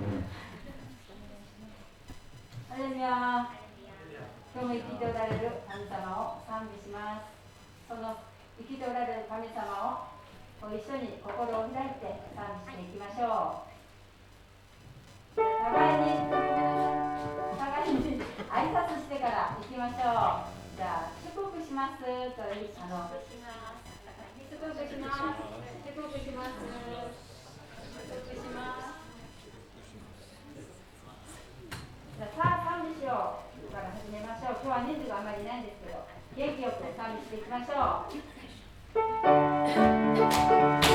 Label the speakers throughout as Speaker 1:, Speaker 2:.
Speaker 1: ハレルヤ今日も生きておられる神様を賛美します。その生きておられる神様をご一緒に心を開いて賛美していきましょう互いに互いに挨拶してから行きましょうじゃあ祝福しますというあの祝福します祝福します祝福しますじゃあさあ賛美しようから始めましょう。今日は人数があまりいないんですけど元気よく賛美していきましょう。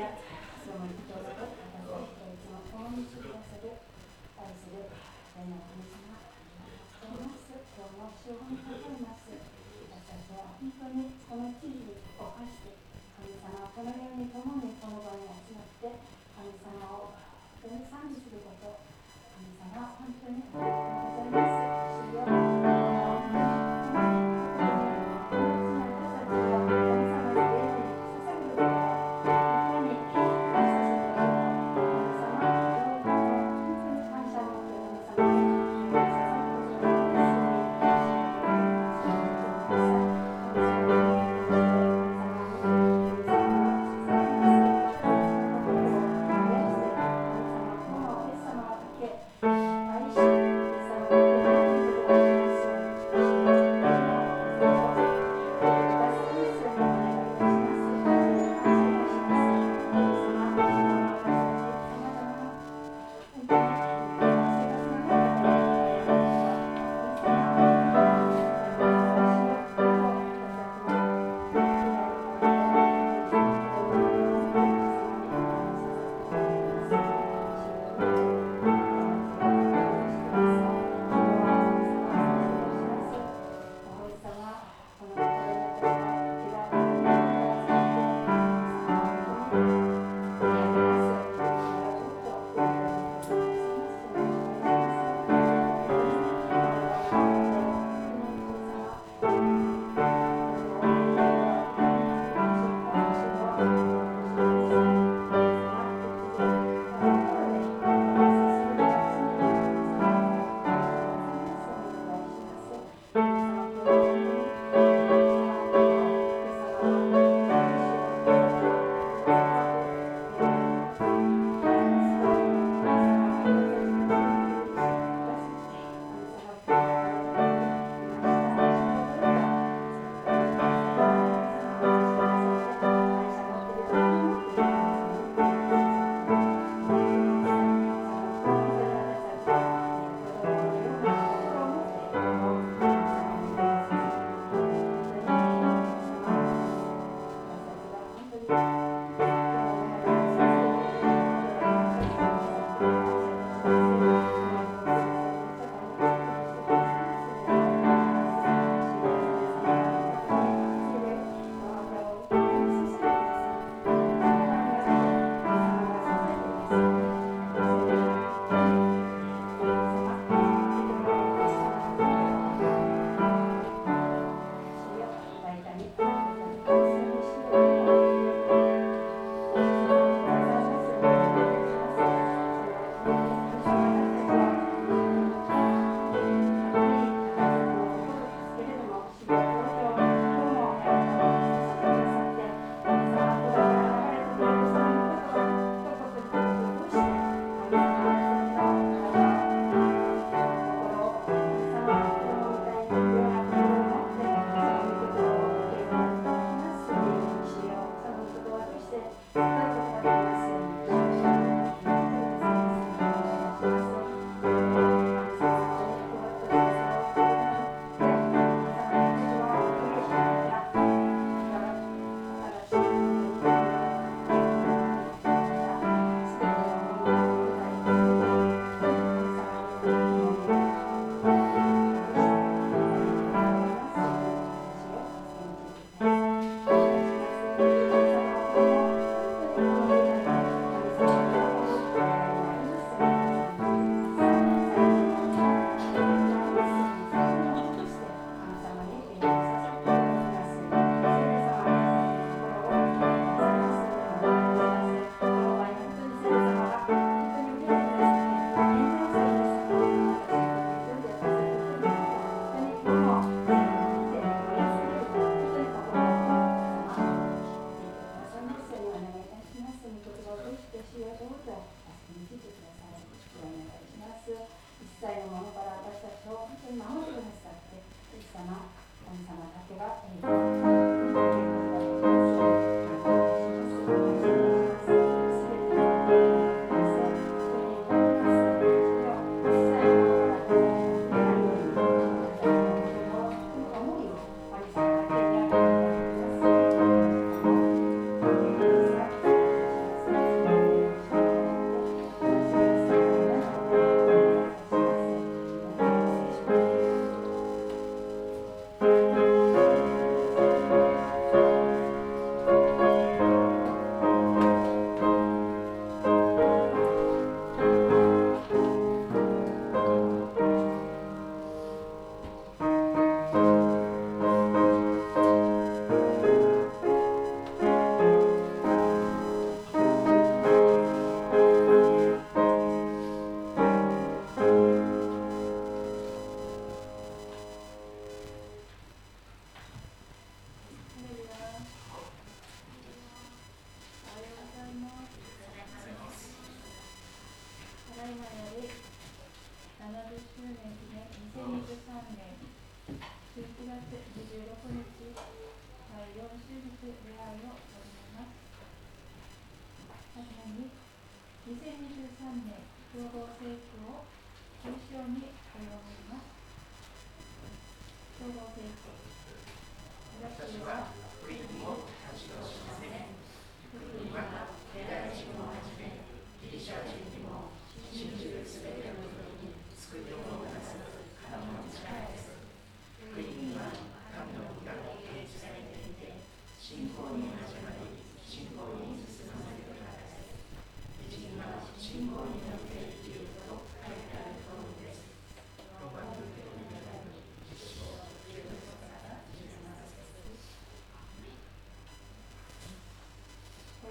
Speaker 1: やその人と私たちといつも共にしてくださる愛する天の神様ありがとうございます今日も主をにかかります私たちは本当にこの地域を犯して神様はこのように共にこの場に集まって神様を本当に賛美すること神様本当に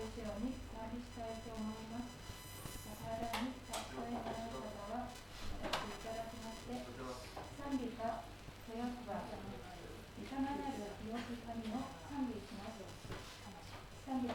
Speaker 2: ちらに賛りしたいと思います。宝にかっこいいな方は、お立ちいただきまして、賛美歌、豊福は、いかなる清き神を賛美します。賛美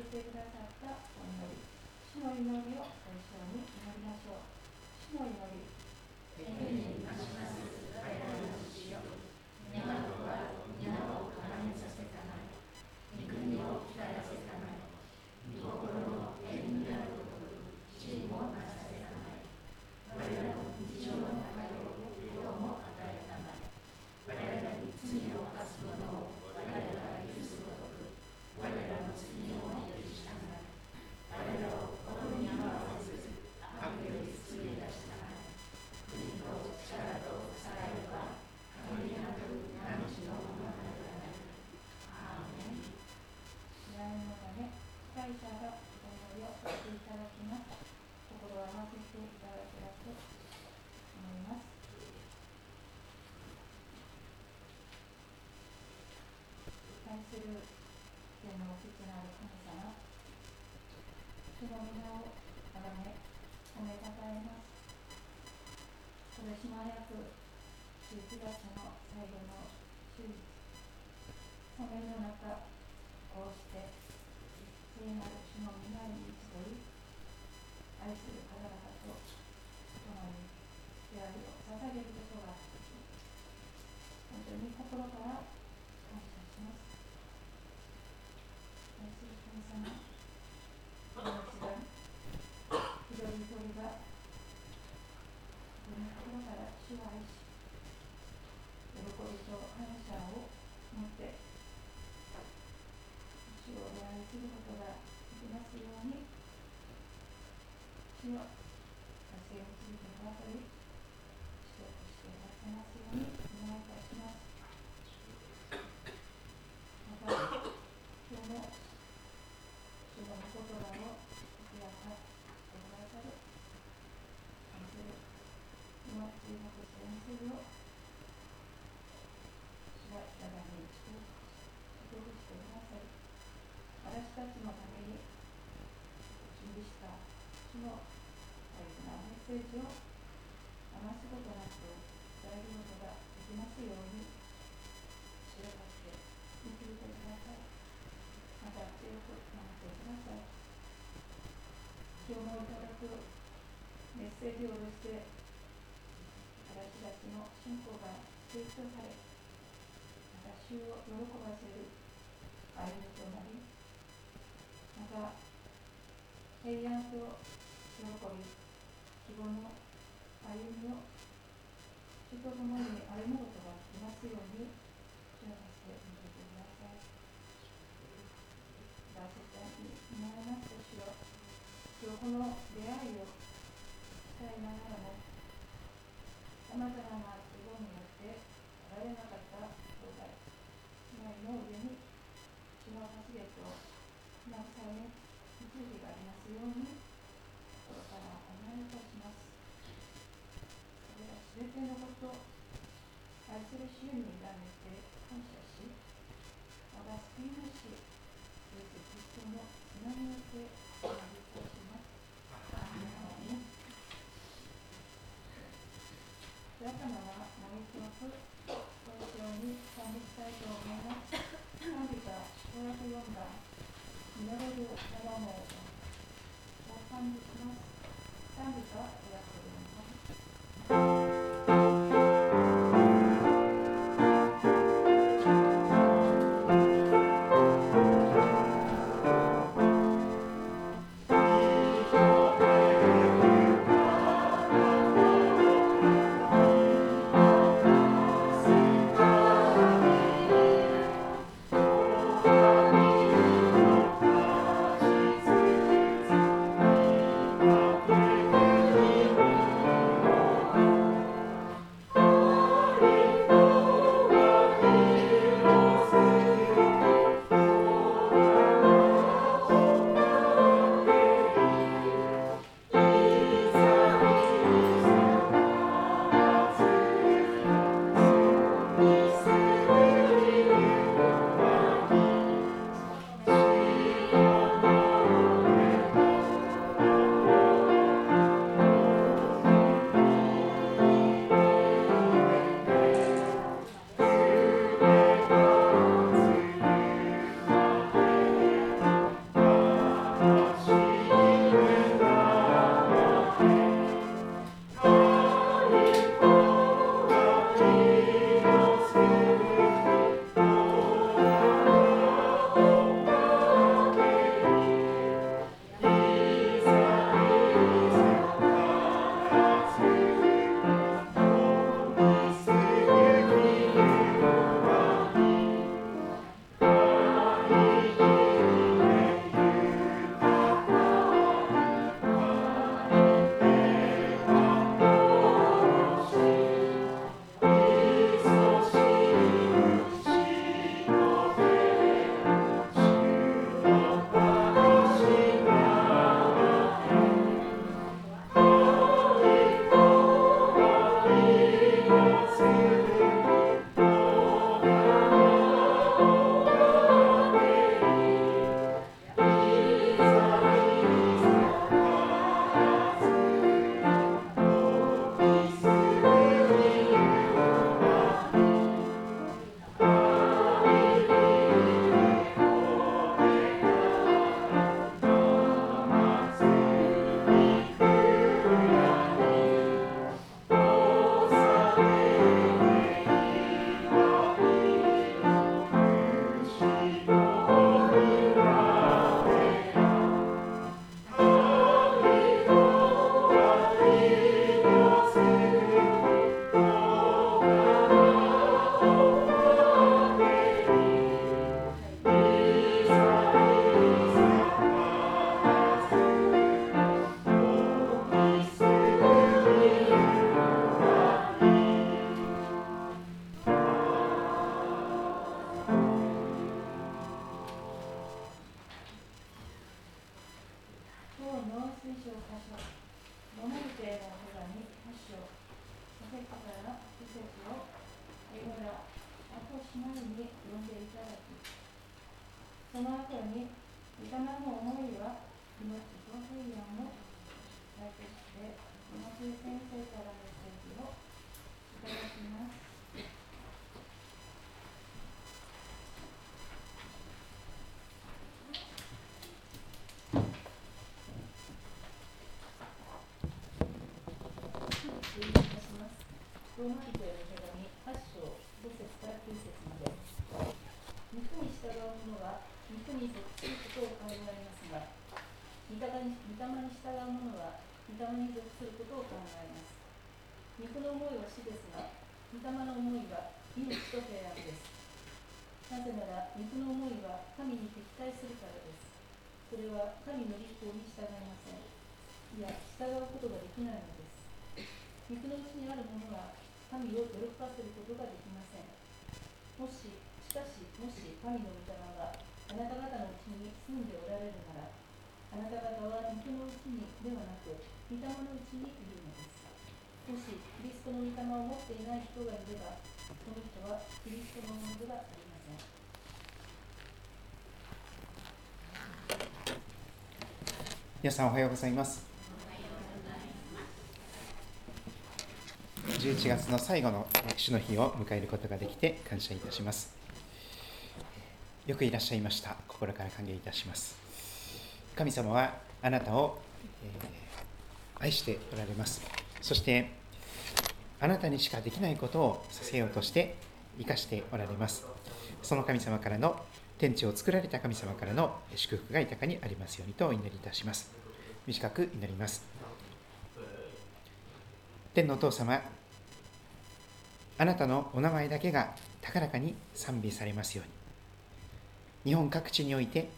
Speaker 2: が教えてくださったお祈り主の祈りをご一緒に祈りましょう主の祈り天にまします我らの主よ願うは皆を絡めさせたまえ御国を光らせたまえ御心の縁にあること地位もなさせたまえ我らの日常の中を今日も与えたまえ我らに罪を犯す者を我らが許すごとく我らの罪を許したまえ我らを心に合わせず悪より救い出したまえ国と力と栄えは神なく何のものならないアーメン試合のため司会者がお祈りをさせていただきます心を合わせていただければと思います愛する天の父なる神様主の皆をあがめ褒めたたえます今年も早く11月の最後の週日その世の中こうして聖なる主の皆に集い愛する方々と共に手ありを捧げることが本当に心から感謝します愛する神様この時代一人一人が自分の心から主を愛し喜びと感謝を持って主をお願いすることができますように主を助け導いてくださり主としてくださいますようにお願いいたしますまた今日も主の御言葉を明らかしてくださる愛するこの注目先生を主は互いに祝福してくださり私たちのために準備した主の大事なメッセージを余すことなく伝えることができますように主を助け導いてくださいまた強く守ってください今日もいただくメッセージを通して私たちの信仰が成長されまた主を喜ばせる歩みとなりた平安と喜び希望の歩みを主と共に歩むことができますように主を助け導いてください私たちに見られます主よ今日この出会いをしたいながらもさまざまな希望によってられなかった兄弟姉妹の上に主の助けと慰め導きがあります。ように心からお願いいたします。それらすべてのこと愛する主に委ねて感謝し我が救い主イエス・キリストの皆によってお願いいたします皆様は何となくご一緒に賛美したいと思います賛美歌504番見られる山のを賛美します。賛美歌ローマ人への手紙8章5節から9節まで肉に従う者は肉に属す。ることを考えます。が御霊に御霊に従う者は御霊に属す。ることを考えます。肉の思いは死です。が御霊の思いは命と平安です。なぜなら肉の思いは神に敵対す。るからです。それは神の立法に従いませんいや従うことができないのです。肉のうちにあるもの神を喜ばせることができません。もししかしもし神の御霊があなた方のうちに住んでおられるならあなた方は肉のうちにではなく御霊のうちにいるのです。もしキリストの御霊を持っていない人がいればその人はキリストのものではありません。
Speaker 3: 皆さんおはようございます。11月の最後の主の日を迎えることができて感謝いたします。よくいらっしゃいました。心から歓迎いたします。神様はあなたを、えー、愛しておられます。そして、あなたにしかできないことをさせようとして生かしておられます。その神様からの天地を作られた神様からの祝福が豊かにありますようにとお祈りいたします。短く祈ります。天のお父様、あなたのお名前だけが高らかに賛美されますように。日本各地において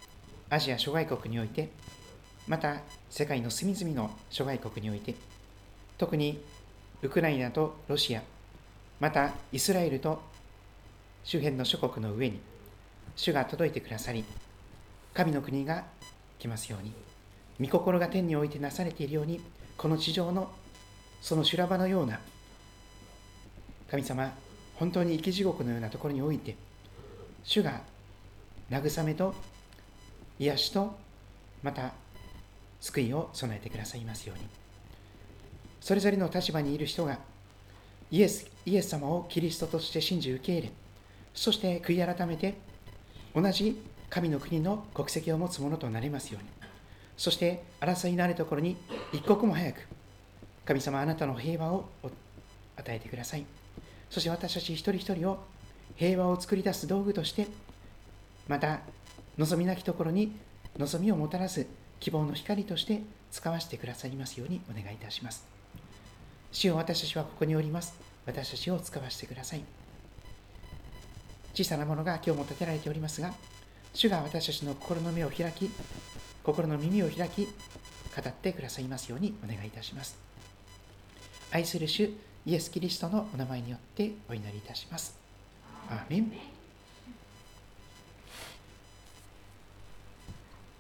Speaker 3: アジア諸外国においてまた世界の隅々の諸外国において特にウクライナとロシアまたイスラエルと周辺の諸国の上に主が届いてくださり神の国が来ますように御心が天においてなされているようにこの地上のその修羅場のような神様、本当に生き地獄のようなところにおいて、主が慰めと癒しと、また救いを備えてくださいますように。それぞれの立場にいる人が、イエスイエス様をキリストとして信じ受け入れ、そして悔い改めて、同じ神の国の国籍を持つ者となれますように。そして、争いのあるところに一刻も早く、神様あなたの平和を与えてください。そして私たち一人一人を平和を作り出す道具として、また望みなきところに望みをもたらす希望の光として使わせてくださいますようにお願いいたします。主よ私たちはここにおります。私たちを使わせてください。小さなものが今日も建てられておりますが、主が私たちの心の目を開き、心の耳を開き、語ってくださいますようにお願いいたします。愛する主イエス・キリストのお名前によってお祈りいたします。アーメン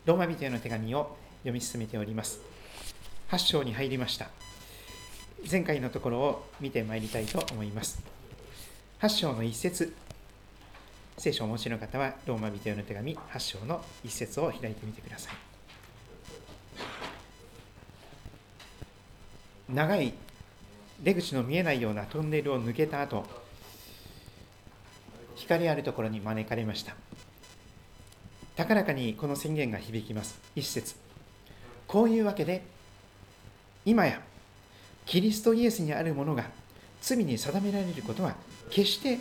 Speaker 3: ローマ人への手紙を読み進めております。8章に入りました。前回のところを見てまいりたいと思います。8章の1節聖書をお持ちの方は、ローマ人への手紙8章の1節を開いてみてください。長い出口の見えないようなトンネルを抜けた後光あるところに招かれました。高らかにこの宣言が響きます。一節。こういうわけで今やキリストイエスにあるものが罪に定められることは決して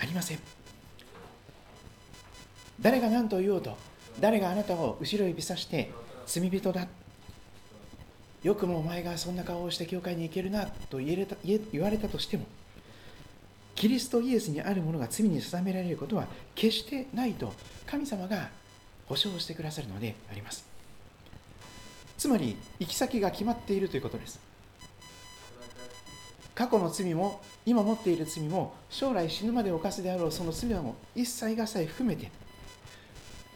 Speaker 3: ありません。誰が何と言おうと誰があなたを後ろ指さして罪人だ。よくもお前がそんな顔をして教会に行けるなと言えた言われたとしてもキリストイエスにあるものが罪に定められることは決してないと神様が保証してくださるのであります。つまり行き先が決まっているということです。過去の罪も今持っている罪も将来死ぬまで犯すであろうその罪はもう一切合切含めて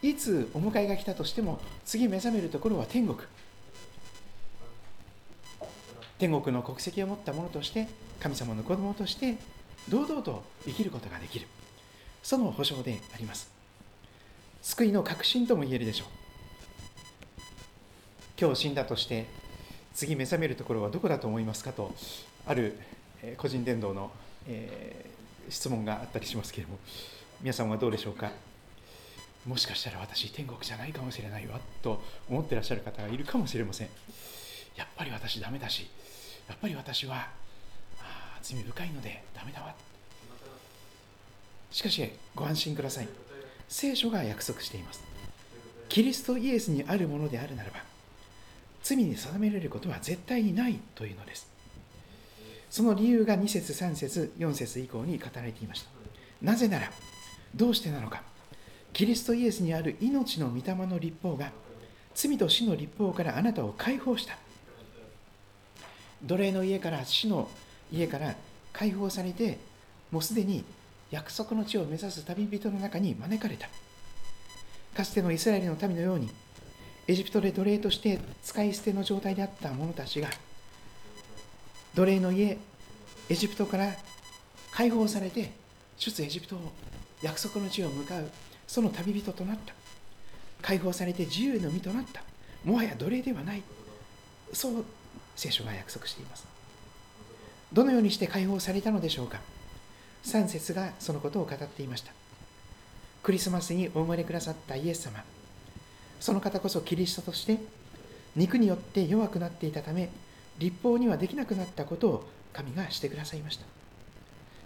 Speaker 3: いつお迎えが来たとしても次目覚めるところは天国。天国の国籍を持った者として神様の子供として堂々と生きることができる。その保証であります。救いの確信とも言えるでしょう。今日死んだとして次目覚めるところはどこだと思いますかとある個人伝道の、えー、質問があったりしますけれども皆さんはどうでしょうか。もしかしたら私天国じゃないかもしれないわと思ってらっしゃる方がいるかもしれません。やっぱり私ダメだしやっぱり私はあ罪深いのでダメだわ。しかしご安心ください。聖書が約束しています。キリストイエスにあるものであるならば罪に定められることは絶対にないというのです。その理由が2節3節4節以降に語られていました。なぜならどうしてなのか。キリストイエスにある命の御霊の立法が罪と死の立法からあなたを解放した。奴隷の家から死の家から解放されてもうすでに約束の地を目指す旅人の中に招かれた。かつてのイスラエルの民のようにエジプトで奴隷として使い捨ての状態であった者たちが奴隷の家エジプトから解放されて出エジプトを約束の地を向かうその旅人となった。解放されて自由の身となった。もはや奴隷ではない。そう聖書が約束しています。どのようにして解放されたのでしょうか。3節がそのことを語っていました。クリスマスにお生まれくださったイエス様。その方こそキリストとして肉によって弱くなっていたため立法にはできなくなったことを神がしてくださいました。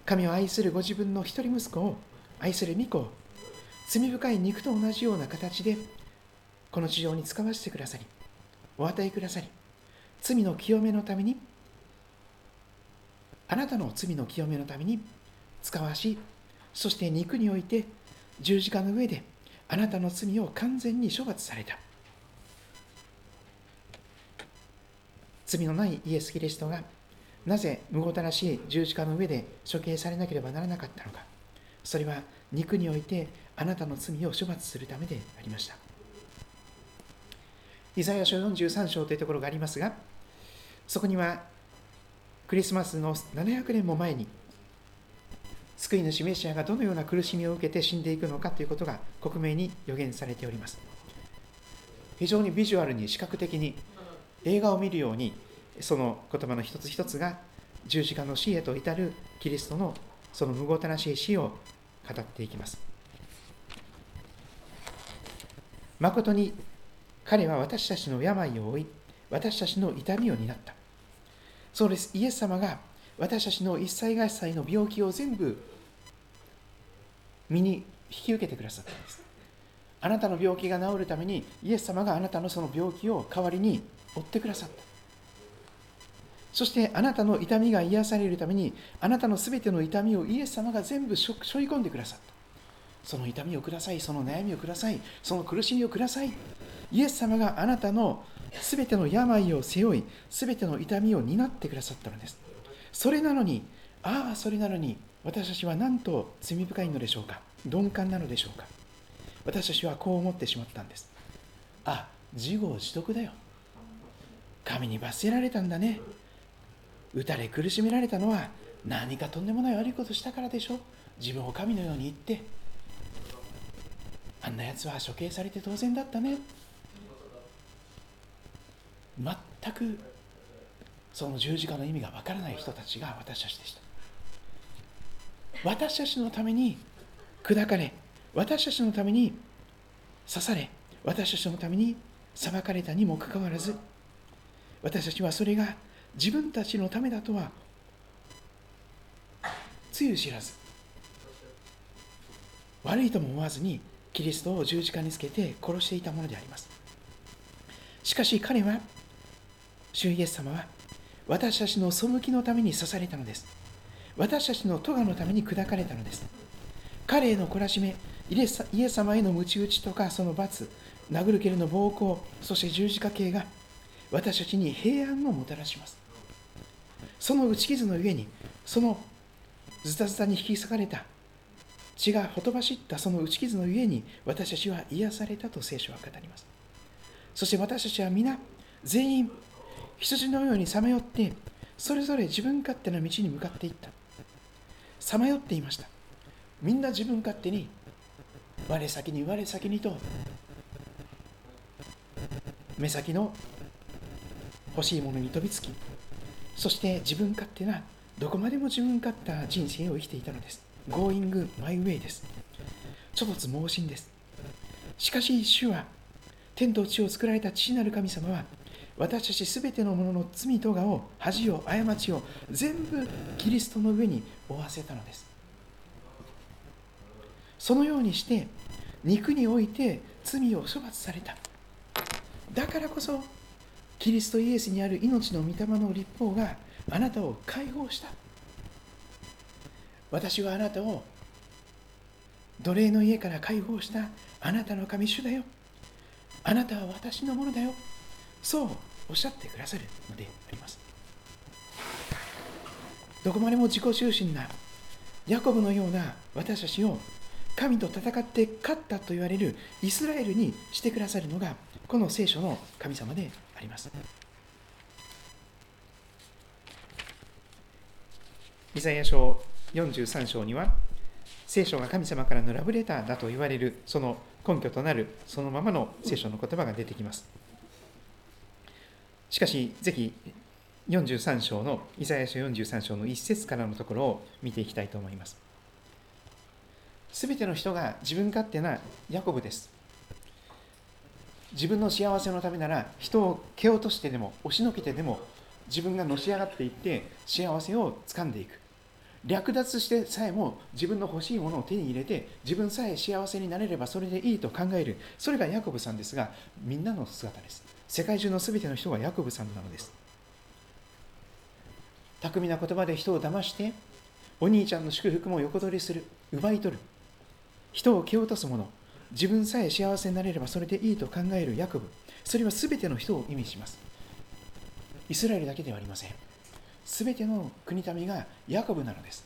Speaker 3: 神を愛するご自分の一人息子を愛する御子を罪深い肉と同じような形でこの地上に使わせてくださりお与えくださり罪の清めのためにあなたの罪の清めのために使わしそして肉において十字架の上であなたの罪を完全に処罰された。罪のないイエス・キリストがなぜ無ごたらしい十字架の上で処刑されなければならなかったのか。それは肉においてあなたの罪を処罰するためでありました。イザヤ書43章というところがありますがそこにはクリスマスの700年も前に救い主メシアがどのような苦しみを受けて死んでいくのかということが克明に予言されております。非常にビジュアルに視覚的に映画を見るようにその言葉の一つ一つが十字架の死へと至るキリストのその無ごたらしい死を語っていきます。誠に彼は私たちの病を負い私たちの痛みを担った。そうです。イエス様が私たちの一切合切の病気を全部身に引き受けてくださったんです。あなたの病気が治るためにイエス様があなたのその病気を代わりに負ってくださった。そしてあなたの痛みが癒されるためにあなたのすべての痛みをイエス様が全部背負い込んでくださった。その痛みをください。その悩みをください。その苦しみをください。イエス様があなたのすべての病を背負い、すべての痛みを担ってくださったのです。それなのに、ああ、それなのに、私たちはなんと罪深いのでしょうか？鈍感なのでしょうか？私たちはこう思ってしまったんです。あ、自業自得だよ。神に罰せられたんだね。打たれ苦しめられたのは何かとんでもない悪いことしたからでしょ。自分を神のように言って、あんなやつは処刑されて当然だったね。全くその十字架の意味がわからない人たちが私たちでした。私たちのために砕かれ私たちのために刺され私たちのために裁かれたにもかかわらず私たちはそれが自分たちのためだとはつゆ知らず悪いとも思わずにキリストを十字架につけて殺していたものであります。しかし彼は主イエス様は私たちの背きのために刺されたのです。私たちの咎のために砕かれたのです。彼への懲らしめ、イエス様への鞭打ちとかその罰、殴る蹴るの暴行、そして十字架形が私たちに平安をもたらします。その打ち傷の上に、そのズタズタに引き裂かれた血がほとばしったその打ち傷の上に私たちは癒されたと聖書は語ります。そして私たちは皆、全員羊のようにさまよってそれぞれ自分勝手な道に向かっていった。さまよっていました。みんな自分勝手に我先に我先にと目先の欲しいものに飛びつきそして自分勝手などこまでも自分勝った人生を生きていたのです。Going my way です。ちょっと盲信です。しかし主は天と地を作られた父なる神様は私たちすべてのものの罪とがを恥を過ちを全部キリストの上に負わせたのです。そのようにして肉において罪を処罰された。だからこそキリストイエスにある命の御霊の立法があなたを解放した。私はあなたを奴隷の家から解放した。あなたの神主だよ。あなたは私のものだよ。そうおっしゃってくださるのであります。どこまでも自己中心なヤコブのような私たちを神と戦って勝ったと言われるイスラエルにしてくださるのがこの聖書の神様であります。イザヤ書43章には聖書が神様からのラブレターだと言われるその根拠となるそのままの聖書の言葉が出てきます。しかしぜひ43章のイザヤ書43章の一節からのところを見ていきたいと思います。すべての人が自分勝手なヤコブです。自分の幸せのためなら人を蹴落としてでも押しのけてでも自分がのし上がっていって幸せをつかんでいく。略奪してさえも自分の欲しいものを手に入れて自分さえ幸せになれればそれでいいと考える。それがヤコブさんですがみんなの姿です。世界中の全ての人がヤコブさんなのです。巧みな言葉で人を騙してお兄ちゃんの祝福も横取りする奪い取る。人を蹴落とす者自分さえ幸せになれればそれでいいと考えるヤコブ。それは全ての人を意味します。イスラエルだけではありません。全ての国民がヤコブなのです。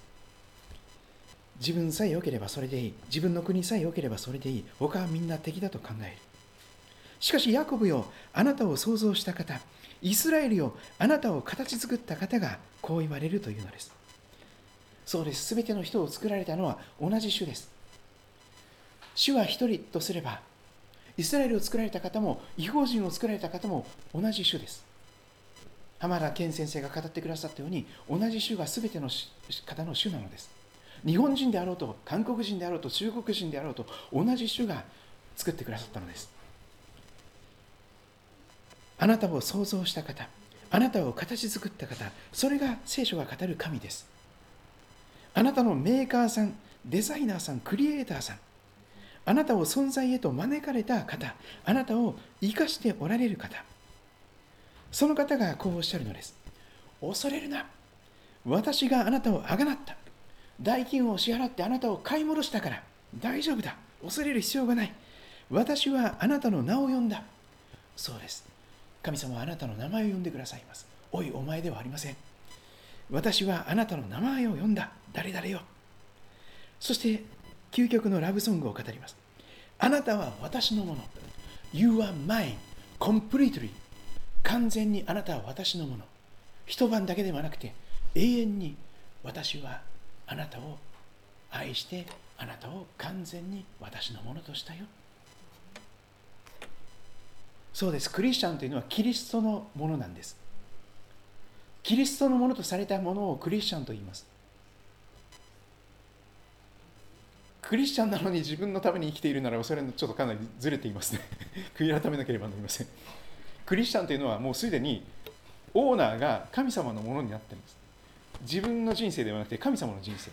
Speaker 3: 自分さえ良ければそれでいい。自分の国さえ良ければそれでいい。他はみんな敵だと考える。しかしヤコブよあなたを創造した方イスラエルよあなたを形作った方がこう言われるというのです。そうです。全ての人を作られたのは同じ種です。主は一人とすればイスラエルを作られた方も違法人を作られた方も同じ種です。浜田健先生が語ってくださったように同じ種が全ての方の種なのです。日本人であろうと韓国人であろうと中国人であろうと同じ種が作ってくださったのです。あなたを創造した方あなたを形作った方それが聖書が語る神ですあなたのメーカーさんデザイナーさんクリエイターさんあなたを存在へと招かれた方、あなたを生かしておられる方、その方がこうおっしゃるのです。恐れるな。私があなたをあがなった。代金を支払ってあなたを買い戻したから大丈夫だ。恐れる必要がない。私はあなたの名を呼んだ。そうです。神様はあなたの名前を呼んでくださいます。おい、お前ではありません。私はあなたの名前を呼んだ。誰々よ。そして究極のラブソングを語ります。あなたは私のもの。You are mine completely. 完全にあなたは私のもの。一晩だけではなくて永遠に私はあなたを愛してあなたを完全に私のものとしたよ。そうです。クリスチャンというのはキリストのものなんです。キリストのものとされたものをクリスチャンと言います。クリスチャンなのに自分のために生きているならそれはちょっとかなりずれていますね 悔い改めなければなりませんクリスチャンというのはもうすでにオーナーが神様のものになっています自分の人生ではなくて神様の人生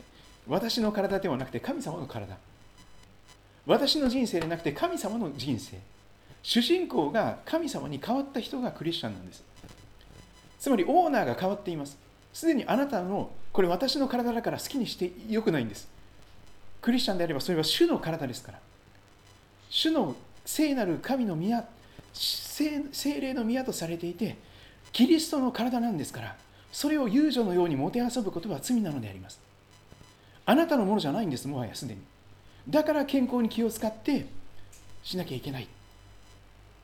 Speaker 3: 私の体ではなくて神様の体私の人生でなくて神様の人生主人公が神様に変わった人がクリスチャンなんです。つまりオーナーが変わっています。すでにあなたのこれ私の体だから好きにしてよくないんです。クリスチャンであればそれは主の体ですから。主の聖なる神の宮聖霊の宮とされていてキリストの体なんですからそれを遊女のようにもてあそぶことは罪なのであります。あなたのものじゃないんですもはやすでに。だから健康に気を使ってしなきゃいけない。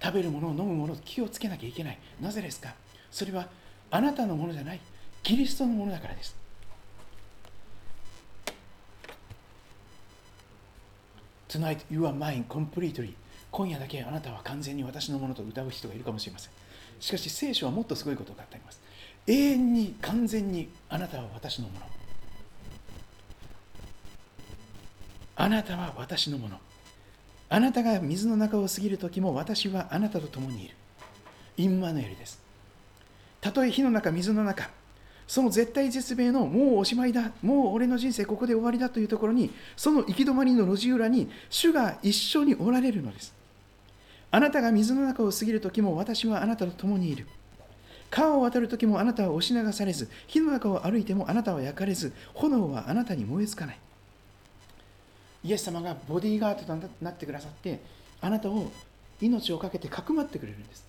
Speaker 3: 食べるもの飲むもの気をつけなきゃいけない。なぜですか？それはあなたのものじゃない。キリストのものだからです。Tonight you are mine completely. 今夜だけあなたは完全に私のものと歌う人がいるかもしれません。しかし聖書はもっとすごいことがあります。永遠に完全にあなたは私のもの。あなたは私のもの。あなたが水の中を過ぎる時も私はあなたと共にいる。インマヌエルです。たとえ火の中水の中その絶対絶命のもうおしまいだもう俺の人生ここで終わりだというところにその行き止まりの路地裏に主が一緒におられるのです。あなたが水の中を過ぎる時も私はあなたと共にいる。川を渡る時もあなたは押し流されず火の中を歩いてもあなたは焼かれず炎はあなたに燃えつかない。イエス様がボディーガードとなってくださってあなたを命を懸けてかくまってくれるんです。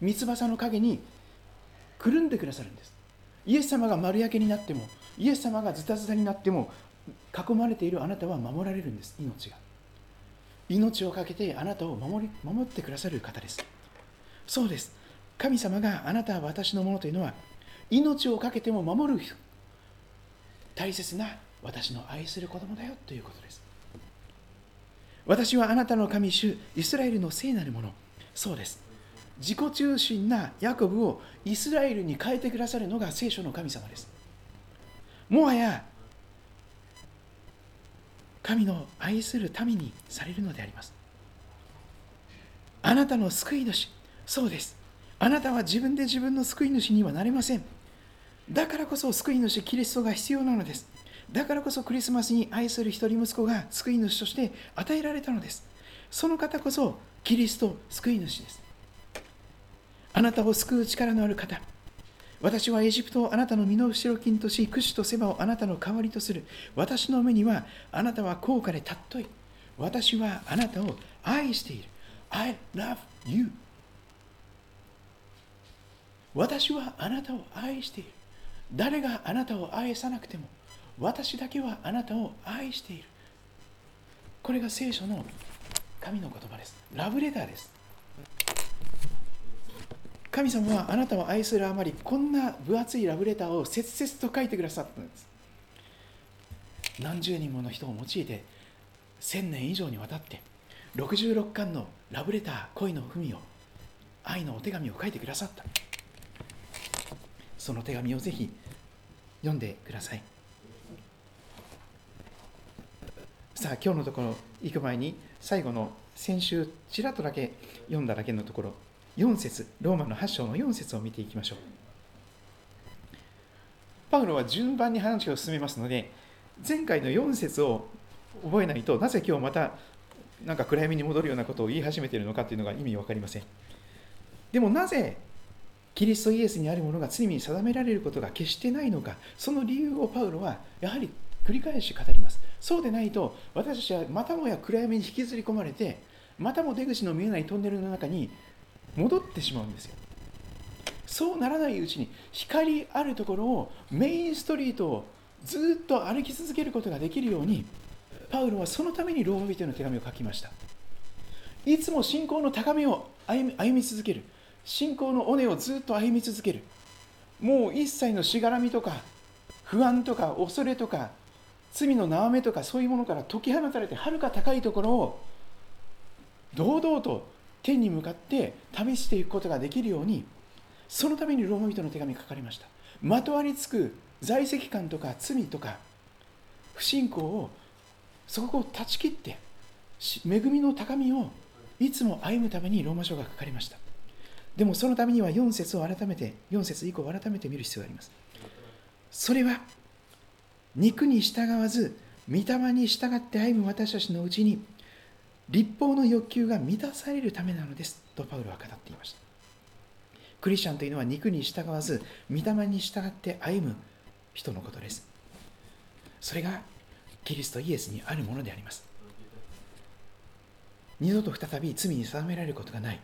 Speaker 3: 三翼の陰にくるんでくださるんです。イエス様が丸焼けになってもイエス様がズタズタになっても囲まれているあなたは守られるんです。命が。命を懸けてあなたを守り守ってくださる方です。そうです。神様があなたは私のものというのは命を懸けても守る大切な私の愛する子供だよということです。私はあなたの神主イスラエルの聖なるもの。そうです。自己中心なヤコブをイスラエルに変えてくださるのが聖書の神様です。もはや神の愛する民にされるのであります。あなたの救い主。そうです。あなたは自分で自分の救い主にはなれません。だからこそ救い主キリストが必要なのです。だからこそクリスマスに愛する一人息子が救い主として与えられたのですその方こそキリスト救い主ですあなたを救う力のある方私はエジプトをあなたの身の後ろ金とし、クシとセバをあなたの代わりとする。私の目にはあなたは高価で尊い。私はあなたを愛している。I love you. 私はあなたを愛している。誰があなたを愛さなくても、私だけはあなたを愛している。これが聖書の神の言葉です。ラブレターです。神様はあなたを愛するあまりこんな分厚いラブレターを切々と書いてくださったんです何十人もの人を用いて1000年以上にわたって66巻のラブレター恋の文を愛のお手紙を書いてくださったその手紙をぜひ読んでくださいさあ今日のところ行く前に最後の先週ちらっとだけ読んだだけのところ4節ローマの8章の4節を見ていきましょう。パウロは順番に話を進めますので前回の4節を覚えないとなぜ今日またなんか暗闇に戻るようなことを言い始めているのかというのが意味分かりません。でもなぜキリストイエスにあるものが罪に定められることが決してないのかその理由をパウロはやはり繰り返し語ります。そうでないと私たちはまたもや暗闇に引きずり込まれてまたも出口の見えないトンネルの中に戻ってしまうんですよ。そうならないうちに光あるところをメインストリートをずっと歩き続けることができるようにパウロはそのためにローマ人の手紙を書きました。いつも信仰の高みを歩み歩み続ける。信仰の尾根をずっと歩み続ける。もう一切のしがらみとか不安とか恐れとか罪の縄目とかそういうものから解き放たれてはるか高いところを堂々と天に向かって試していくことができるようにそのためにローマ人の手紙書かれました。まとわりつく在籍感とか罪とか不信仰をそこを断ち切って恵みの高みをいつも歩むためにローマ書が書かれました。でもそのためには4節を改めて4節以降改めて見る必要があります。それは肉に従わず御霊に従って歩む私たちのうちに立法の欲求が満たされるためなのですとパウロは語っていました。クリスチャンというのは肉に従わず御霊に従って歩む人のことです。それがキリストイエスにあるものであります。二度と再び罪に定められることがない。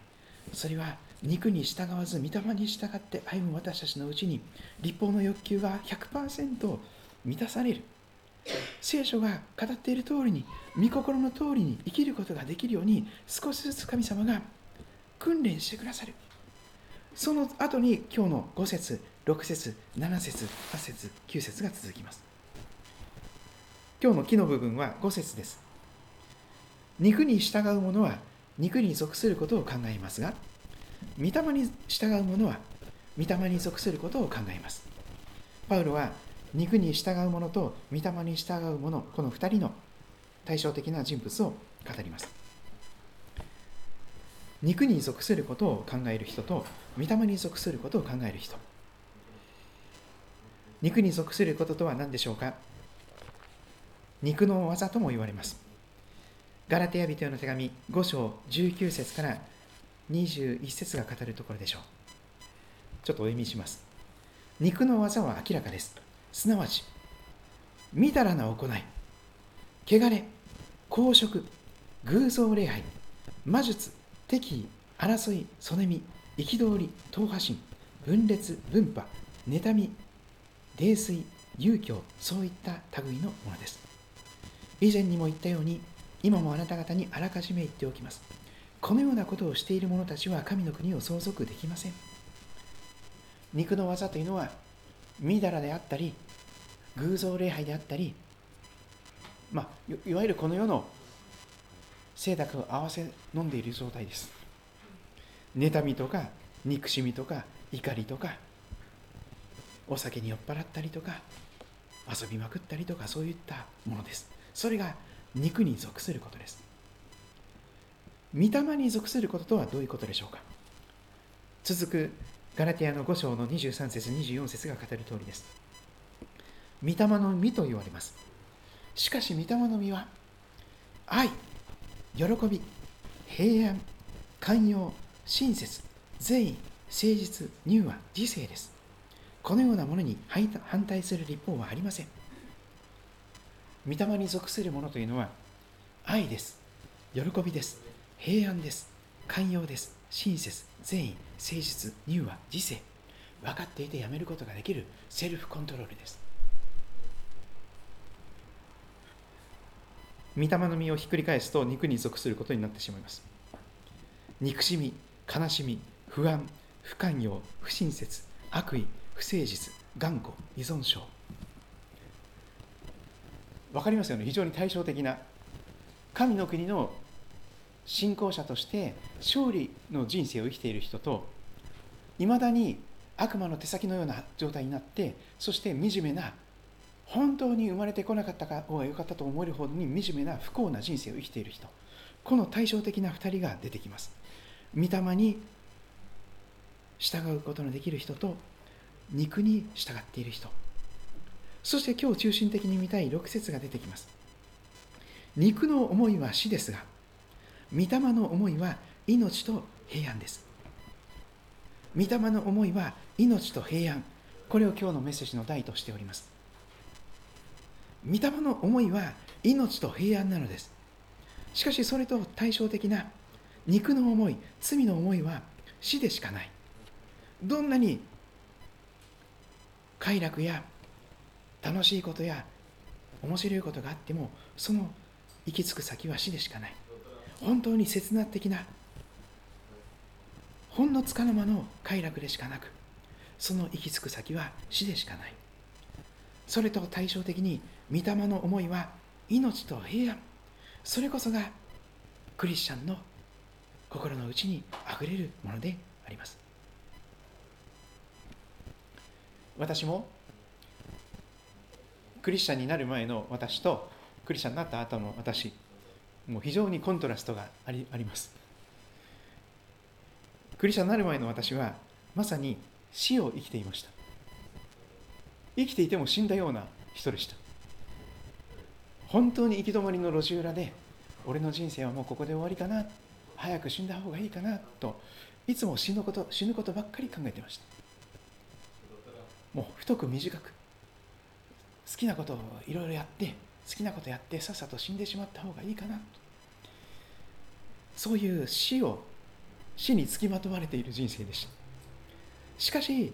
Speaker 3: それは肉に従わず御霊に従って歩む私たちのうちに立法の欲求が100%満たされる。聖書が語っている通りに御心の通りに生きることができるように少しずつ神様が訓練してくださる。その後に今日の5節6節7節8節9節が続きます。今日の木の部分は5節です。肉に従う者は肉に属することを考えますが御霊に従う者は御霊に属することを考えます。パウロは肉に従う者と御霊に従う者この2人の対照的な人物を語ります。肉に属することを考える人と御霊に属することを考える人。肉に属することとは何でしょうか？肉の技とも言われます。ガラテヤ人への手紙5章19節から21節が語るところでしょう。ちょっとお読みします。肉の技は明らかです。すなわちみだらな行い汚れ公職偶像礼拝魔術敵意争いそねみ憤り党派心分裂分派妬み泥酔勇強そういった類のものです。以前にも言ったように今もあなた方にあらかじめ言っておきます。このようなことをしている者たちは神の国を相続できません。肉の技というのはみだらであったり偶像礼拝であったりまあいわゆるこの世の清濁を合わせ飲んでいる状態です。妬みとか憎しみとか怒りとかお酒に酔っ払ったりとか遊びまくったりとかそういったものです。それが肉に属することです。御霊に属することとはどういうことでしょうか。続くガラティアの5章の23節24節が語る通りです。御霊の実と言われます。しかし御霊の実は愛喜び平安寛容親切善意誠実乳和自制です。このようなものに反対する立法はありません。御霊に属するものというのは愛です喜びです平安です寛容です親切善意誠実乳和自制分かっていてやめることができるセルフコントロールです。御霊の実をひっくり返すと肉に属することになってしまいます。憎しみ悲しみ不安不寛容不親切悪意不誠実頑固依存症。分かりますよね？非常に対照的な。神の国の信仰者として勝利の人生を生きている人といまだに悪魔の手先のような状態になってそして惨めな本当に生まれてこなかった方が良かったと思えるほどに惨めな不幸な人生を生きている人。この対照的な2人が出てきます。御霊に従うことのできる人と肉に従っている人。そして今日中心的に見たい6節が出てきます。肉の思いは死ですが御霊の思いは命と平安です。御霊の思いは命と平安。これを今日のメッセージの題としております。御霊の思いは命と平安なのです。しかしそれと対照的な肉の思い罪の思いは死でしかない。どんなに快楽や楽しいことや面白いことがあってもその行き着く先は死でしかない。本当に切な的なほんのつかの間の快楽でしかなくその行き着く先は死でしかない。それと対照的に御霊の思いは命と平安。それこそがクリスチャンの心の内にあふれるものであります。私もクリスチャンになる前の私とクリスチャンになった後の私もう非常にコントラストがありあります。クリスチャンになる前の私はまさに死を生きていました。生きていても死んだような人でした。本当に行き止まりの路地裏で俺の人生はもうここで終わりかな。早く死んだ方がいいかな。といつも死ぬこと死ぬことばっかり考えてました。もう太く短く好きなことをいろいろやって好きなことやってさっさと死んでしまった方がいいかな。そういう死を死につきまとわれている人生でした。しかし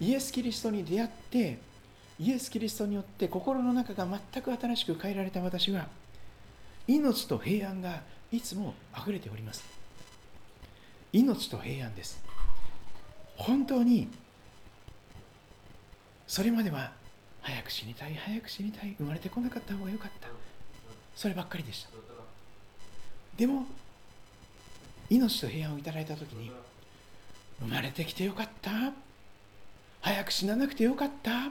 Speaker 3: イエス・キリストに出会ってイエス・キリストによって心の中が全く新しく変えられた私は命と平安がいつも溢れております。命と平安です。本当にそれまでは早く死にたい早く死にたい生まれてこなかった方が良かった。そればっかりでした。でも命と平安をいただいた時に生まれてきてよかった。早く死ななくてよかった。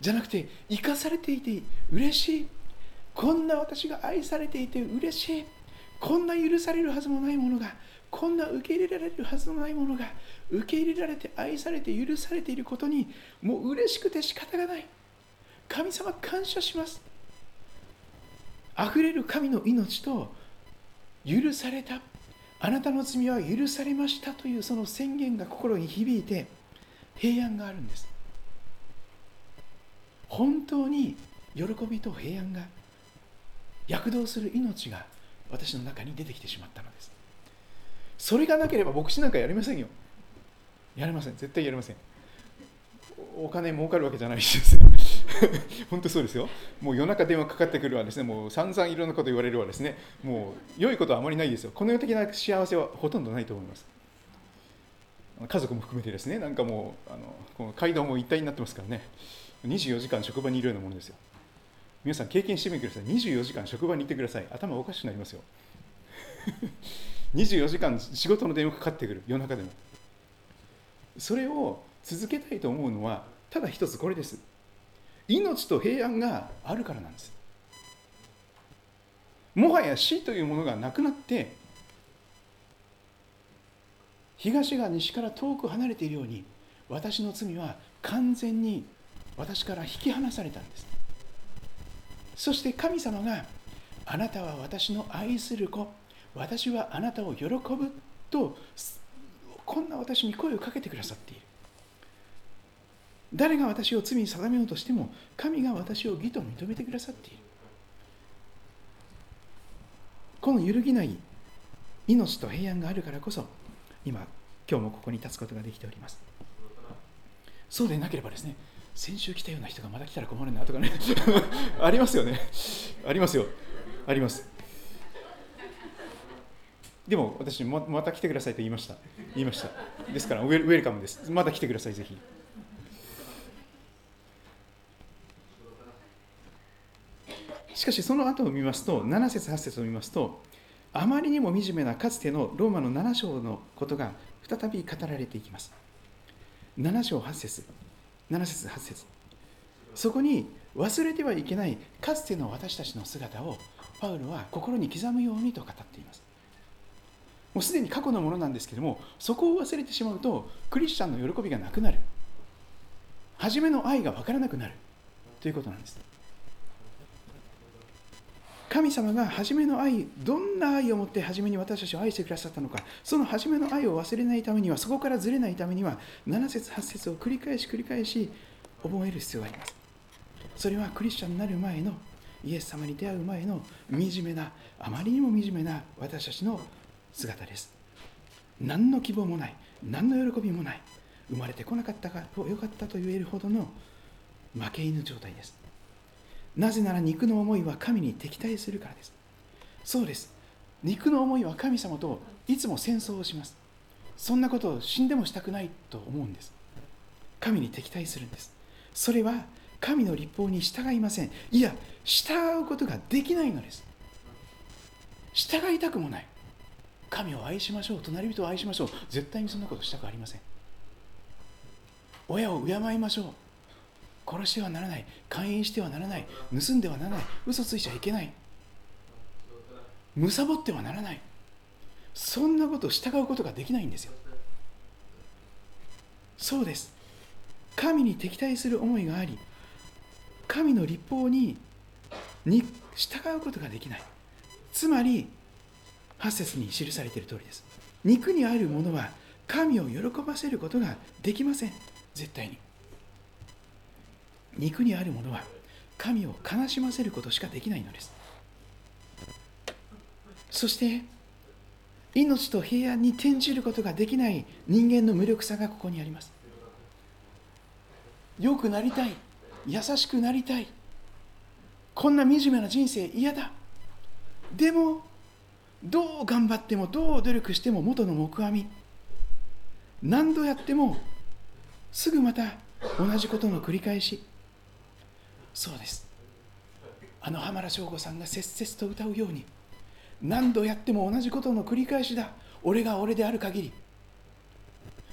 Speaker 3: じゃなくて生かされていて嬉しい。こんな私が愛されていて嬉しい。こんな許されるはずもないものがこんな受け入れられるはずのないものが受け入れられて愛されて許されていることにもう嬉しくて仕方がない。神様感謝します。溢れる神の命と許された。あなたの罪は許されましたというその宣言が心に響いて平安があるんです。本当に喜びと平安が躍動する命が私の中に出てきてしまったのです。それがなければ牧師なんかやりませんよ。やれません。絶対やりません。お金儲かるわけじゃないしですね 本当そうですよ。もう夜中電話かかってくるわですね。もう散々いろんなこと言われるわですね。もう良いことはあまりないですよ。この世的な幸せはほとんどないと思います。家族も含めてですね。なんかもうあのこの街道も一体になってますからね。24時間職場にいるようなものですよ。皆さん経験してみてください。24時間職場にいてください。頭おかしくなりますよ。24時間仕事の電話かかってくる。夜中でも。それを続けたいと思うのはただ一つこれです。命と平安があるからなんです。もはや死というものがなくなって東が西から遠く離れているように私の罪は完全に私から引き離されたんです。そして神様があなたは私の愛する子私はあなたを喜ぶとこんな私に声をかけてくださっている。誰が私を罪に定めようとしても神が私を義と認めてくださっている。この揺るぎない命と平安があるからこそ今今日もここに立つことができております。そうでなければですね先週来たような人がまた来たら困るなとかね ありますよね。ありますよ。あります。でも私ままた来てくださいと言いました。言いました。ですからウェルカムです。また来てくださいぜひ。しかしその後を見ますと7節8節を見ますとあまりにも惨めなかつてのローマの7章のことが再び語られていきます。7章8節7節8節。そこに忘れてはいけないかつての私たちの姿をパウロは心に刻むようにと語っています。もうすでに過去のものなんですけどもそこを忘れてしまうとクリスチャンの喜びがなくなる。初めの愛が分からなくなるということなんです。神様が初めの愛どんな愛を持って初めに私たちを愛してくださったのか。その初めの愛を忘れないためにはそこからずれないためには7節8節を繰り返し繰り返し覚える必要があります。それはクリスチャンになる前のイエス様に出会う前の惨めなあまりにも惨めな私たちの姿です。何の希望もない何の喜びもない生まれてこなかったかよかったと言えるほどの負け犬状態です。なぜなら肉の思いは神に敵対するからです。そうです。肉の思いは神様といつも戦争をします。そんなことを死んでもしたくないと思うんです。神に敵対するんです。それは神の立法に従いません。いや従うことができないのです。従いたくもない。神を愛しましょう。隣人を愛しましょう。絶対にそんなことしたくありません。親を敬いましょう。殺してはならない。勧誘してはならない。盗んではならない。嘘ついちゃいけない。むさぼってはならない。そんなことを従うことができないんですよ。そうです。神に敵対する思いがあり神の立法にに従うことができない。つまり8節に記されている通りです。肉にあるものは神を喜ばせることができません。絶対に。肉にあるものは神を悲しませることしかできないのです。そして命と平安に転じることができない人間の無力さがここにあります。良くなりたい優しくなりたいこんな惨めな人生嫌だ。でもどう頑張ってもどう努力しても元の木阿弥。何度やってもすぐまた同じことの繰り返し。そうです。あの浜田省吾さんが切々と歌うように何度やっても同じことの繰り返しだ。俺が俺である限り。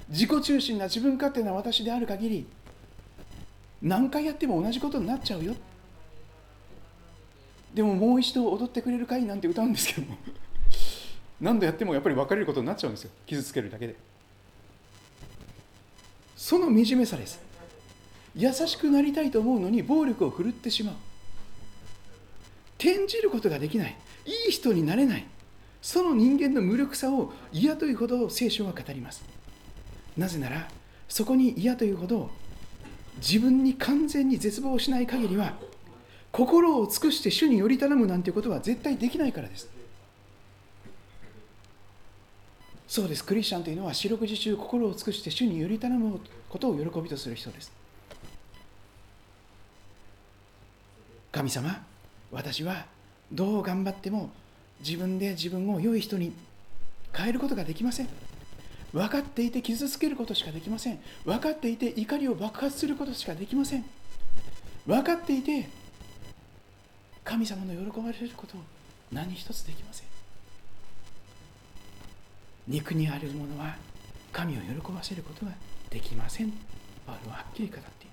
Speaker 3: 自己中心な自分勝手な私である限り何回やっても同じことになっちゃうよ。でももう一度踊ってくれるかいなんて歌うんですけども 何度やってもやっぱり別れることになっちゃうんですよ。傷つけるだけで。その惨めさです。優しくなりたいと思うのに暴力を振るってしまう。転じることができない。いい人になれない。その人間の無力さを嫌というほど聖書は語ります。なぜならそこに嫌というほど自分に完全に絶望しない限りは心を尽くして主により頼むなんてことは絶対できないからです。そうです。クリスチャンというのは四六時中心を尽くして主により頼むことを喜びとする人です。神様私はどう頑張っても自分で自分を良い人に変えることができません。分かっていて傷つけることしかできません。分かっていて怒りを爆発することしかできません。分かっていて神様の喜ばれることを何一つできません。肉にあるものは神を喜ばせることができません。パウロははっきり語っています。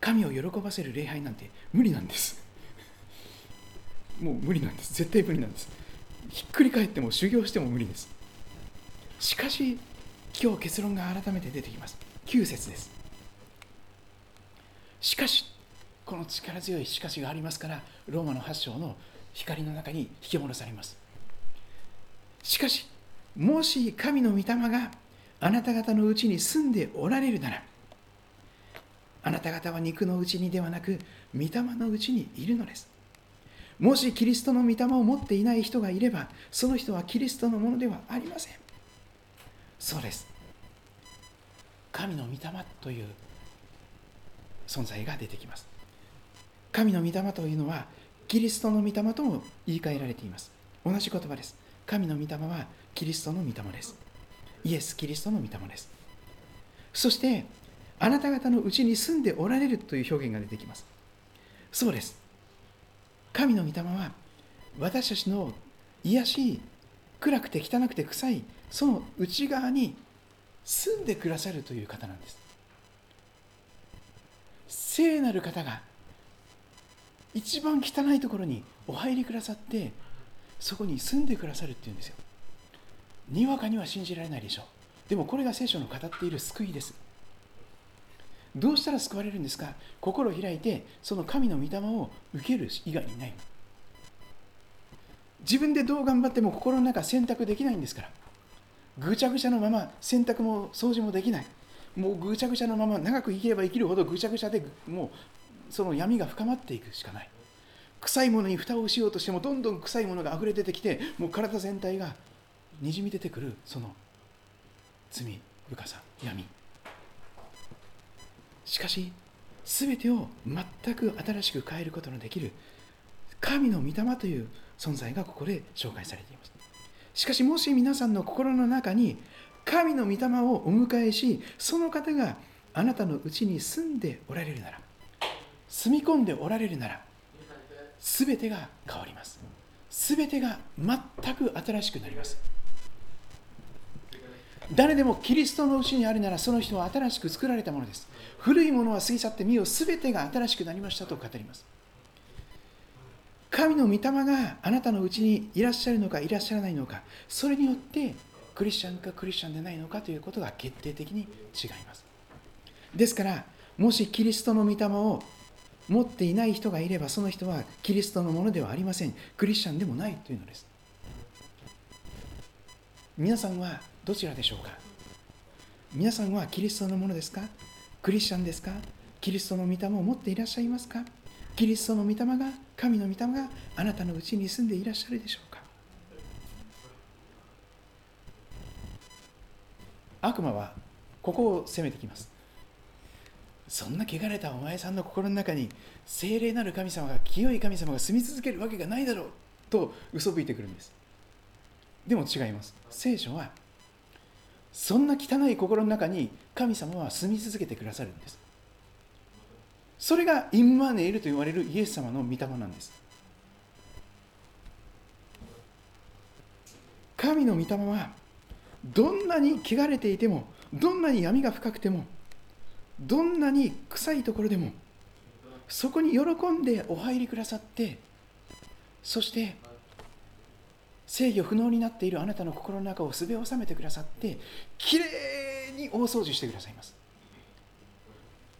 Speaker 3: 神を喜ばせる礼拝なんて無理なんです。もう無理なんです。絶対無理なんです。ひっくり返っても修行しても無理です。しかし今日結論が改めて出てきます。9節です。しかしこの力強いしかしがありますからローマの8章の光の中に引き戻されます。しかしもし神の御霊があなた方のうちに住んでおられるならあなた方は肉のうちにではなく御霊のうちにいるのです。もしキリストの御霊を持っていない人がいればその人はキリストのものではありません。そうです。神の御霊という存在が出てきます。神の御霊というのはキリストの御霊とも言い換えられています。同じ言葉です。神の御霊はキリストの御霊です。イエス・キリストの御霊です。そしてあなた方のうちに住んでおられるという表現が出てきます。そうです。神の御霊は私たちの癒しい暗くて汚くて臭いその内側に住んでくださるという方なんです。聖なる方が一番汚いところにお入りくださってそこに住んでくださるっていうんですよ。にわかには信じられないでしょう。でもこれが聖書の語っている救いです。どうしたら救われるんですか？心を開いてその神の御霊を受ける以外にない。自分でどう頑張っても心の中選択できないんですから。ぐちゃぐちゃのまま洗濯も掃除もできない。もうぐちゃぐちゃのまま長く生きれば生きるほどぐちゃぐちゃでもうその闇が深まっていくしかない。臭いものに蓋をしようとしてもどんどん臭いものが溢れ出てきてもう体全体がにじみ出てくるその罪深さ闇。しかし全てを全く新しく変えることのできる神の御霊という存在がここで紹介されています。しかしもし皆さんの心の中に神の御霊をお迎えしその方があなたのうちに住んでおられるなら住み込んでおられるなら全てが変わります。全てが全く新しくなります。誰でもキリストのうちにあるならその人は新しく作られたものです。古いものは過ぎ去ってみよう全てが新しくなりましたと語ります。神の御霊があなたのうちにいらっしゃるのかいらっしゃらないのかそれによってクリスチャンかクリスチャンでないのかということが決定的に違います。ですからもしキリストの御霊を持っていない人がいればその人はキリストのものではありません。クリスチャンでもないというのです。皆さんはどちらでしょうか？皆さんはキリストのものですか？クリスチャンですか？キリストの御霊を持っていらっしゃいますか？キリストの御霊が神の御霊があなたのうちに住んでいらっしゃるでしょうか？悪魔はここを攻めてきます。そんな汚れたお前さんの心の中に精霊なる神様が清い神様が住み続けるわけがないだろうと嘘吹いてくるんです。でも違います。聖書はそんな汚い心の中に神様は住み続けてくださるんです。それがインマネイルと言われるイエス様の御霊なんです。神の御霊はどんなに汚れていてもどんなに闇が深くてもどんなに臭いところでもそこに喜んでお入りくださってそして制御不能になっているあなたの心の中をすべを収めてくださってきれいに大掃除してくださいます。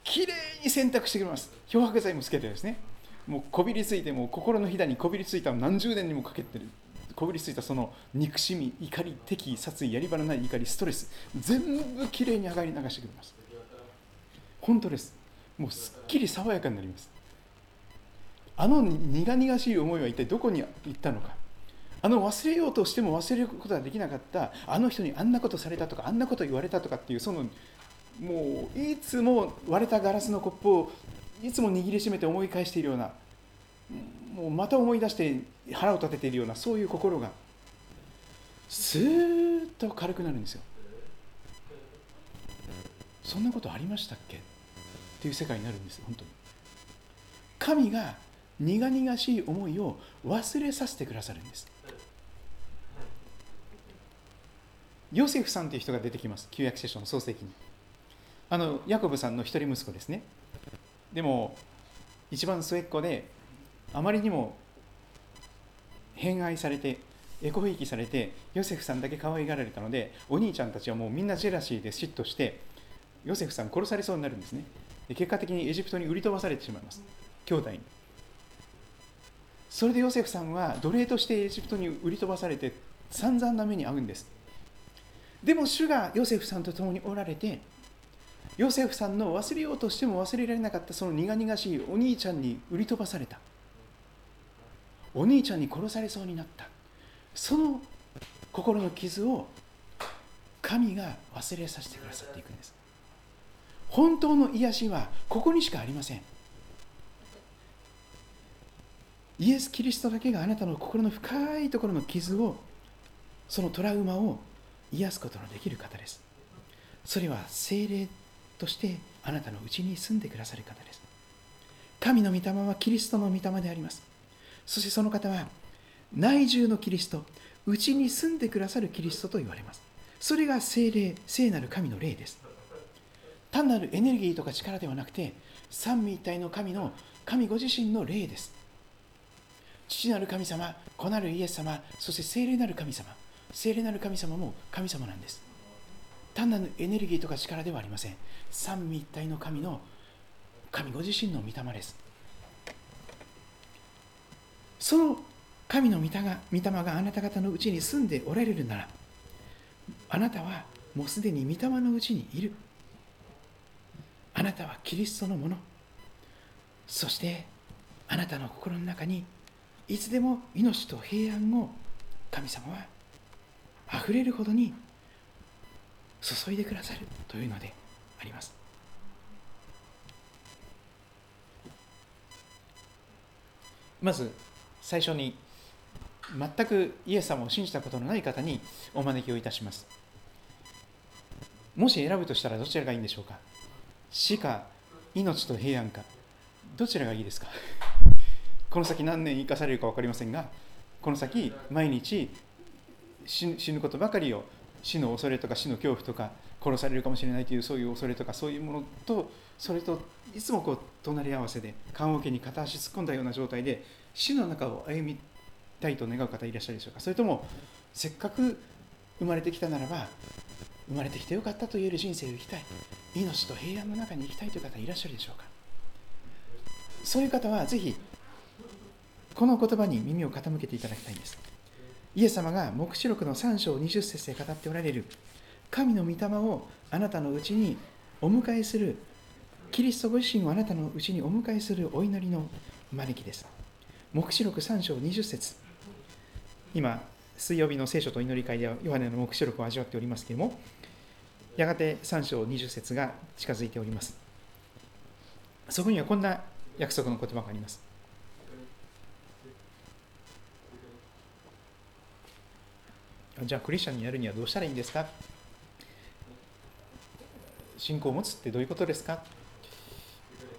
Speaker 3: きれいに洗濯してくれます。漂白剤もつけてですね。もうこびりついても心のひだにこびりついた何十年にもかけてる。こびりついたその憎しみ怒り敵殺意やり場のない怒りストレス。全部きれいに上がり流してくれます。本当です。もうすっきり爽やかになります。あの苦々しい思いは一体どこに行ったのか。あの忘れようとしても忘れることができなかったあの人にあんなことされたとかあんなこと言われたとかっていうそのもういつも割れたガラスのコップをいつも握りしめて思い返しているようなもうまた思い出して腹を立てているようなそういう心がスーッと軽くなるんですよ。そんなことありましたっけ？っていう世界になるんです本当に。神が苦々しい思いを忘れさせてくださるんです。ヨセフさんという人が出てきます。旧約聖書の創世記に。あのヤコブさんの一人息子ですね。でも一番末っ子であまりにも偏愛されてエコひいきされてヨセフさんだけ可愛がられたのでお兄ちゃんたちはもうみんなジェラシーで嫉妬してヨセフさん殺されそうになるんですね。で結果的にエジプトに売り飛ばされてしまいます。兄弟に。それでヨセフさんは奴隷としてエジプトに売り飛ばされて散々な目に遭うんです。でも主がヨセフさんと共におられてヨセフさんの忘れようとしても忘れられなかったその苦々しいお兄ちゃんに売り飛ばされた。お兄ちゃんに殺されそうになった。その心の傷を神が忘れさせてくださっていくんです。本当の癒しはここにしかありません。イエス・キリストだけがあなたの心の深いところの傷をそのトラウマを癒すことのできる方です。それは精霊としてあなたのうちに住んでくださる方です。神の御霊はキリストの御霊であります。そしてその方は内住のキリストうちに住んでくださるキリストと言われます。それが精霊聖なる神の霊です。単なるエネルギーとか力ではなくて三位一体の神の神ご自身の霊です。父なる神様子なるイエス様そして聖霊なる神様。聖霊なる神様も神様なんです。単なるエネルギーとか力ではありません。三位一体の神の神ご自身の御霊です。その神の御霊が御霊があなた方のうちに住んでおられるならあなたはもうすでに御霊のうちにいる。あなたはキリストのもの。そしてあなたの心の中にいつでも命と平安を神様はあふれるほどに注いでくださるというのであります。まず最初に全くイエス様を信じたことのない方にお招きをいたします。もし選ぶとしたらどちらがいいんでしょうか？死か命と平安か。どちらがいいですか？この先何年生かされるか分かりませんがこの先毎日死ぬことばかりを死の恐れとか死の恐怖とか殺されるかもしれないというそういう恐れとかそういうものとそれといつもこう隣り合わせで棺桶に片足突っ込んだような状態で死の中を歩みたいと願う方いらっしゃるでしょうか？それともせっかく生まれてきたならば生まれてきてよかったと言える人生を生きたい。命と平安の中に生きたいという方いらっしゃるでしょうか？そういう方はぜひこの言葉に耳を傾けていただきたいんです。イエス様が黙示録の3章20節で語っておられる。神の御霊をあなたのうちにお迎えする。キリストご自身をあなたのうちにお迎えするお祈りの招きです。黙示録3章20節。今水曜日の聖書と祈り会ではヨハネの黙示録を味わっておりますけれどもやがて3章20節が近づいております。そこにはこんな約束の言葉があります。じゃあクリスチャンになるにはどうしたらいいんですか？信仰を持つってどういうことですか？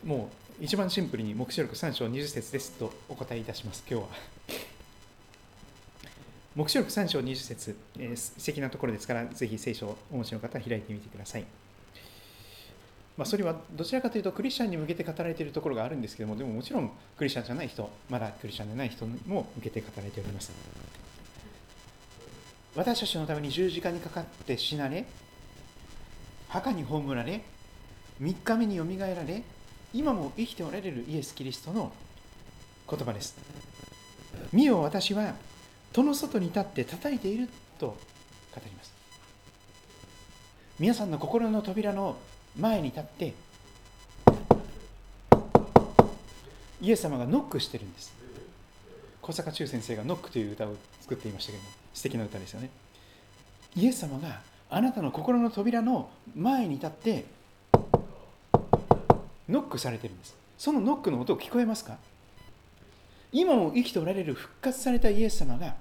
Speaker 3: もう一番シンプルに黙示録3章20節ですとお答えいたします今日は。黙示録3章20節、えー、素敵なところですからぜひ聖書をお持ちの方は開いてみてください。まあ、それはどちらかというとクリスチャンに向けて語られているところがあるんですけどもでももちろんクリスチャンじゃない人まだクリスチャンでない人にも向けて語られております。私たちのために十字架にかかって死なれ墓に葬られ3日目によみがえられ今も生きておられるイエス・キリストの言葉です。見よ私は戸の外に立って叩いていると語ります。皆さんの心の扉の前に立ってイエス様がノックしてるんです。小坂忠先生が「ノック」という歌を作っていましたけども。素敵な歌ですよね。イエス様があなたの心の扉の前に立ってノックされてるんです。そのノックの音聞こえますか？今も生きておられる復活されたイエス様が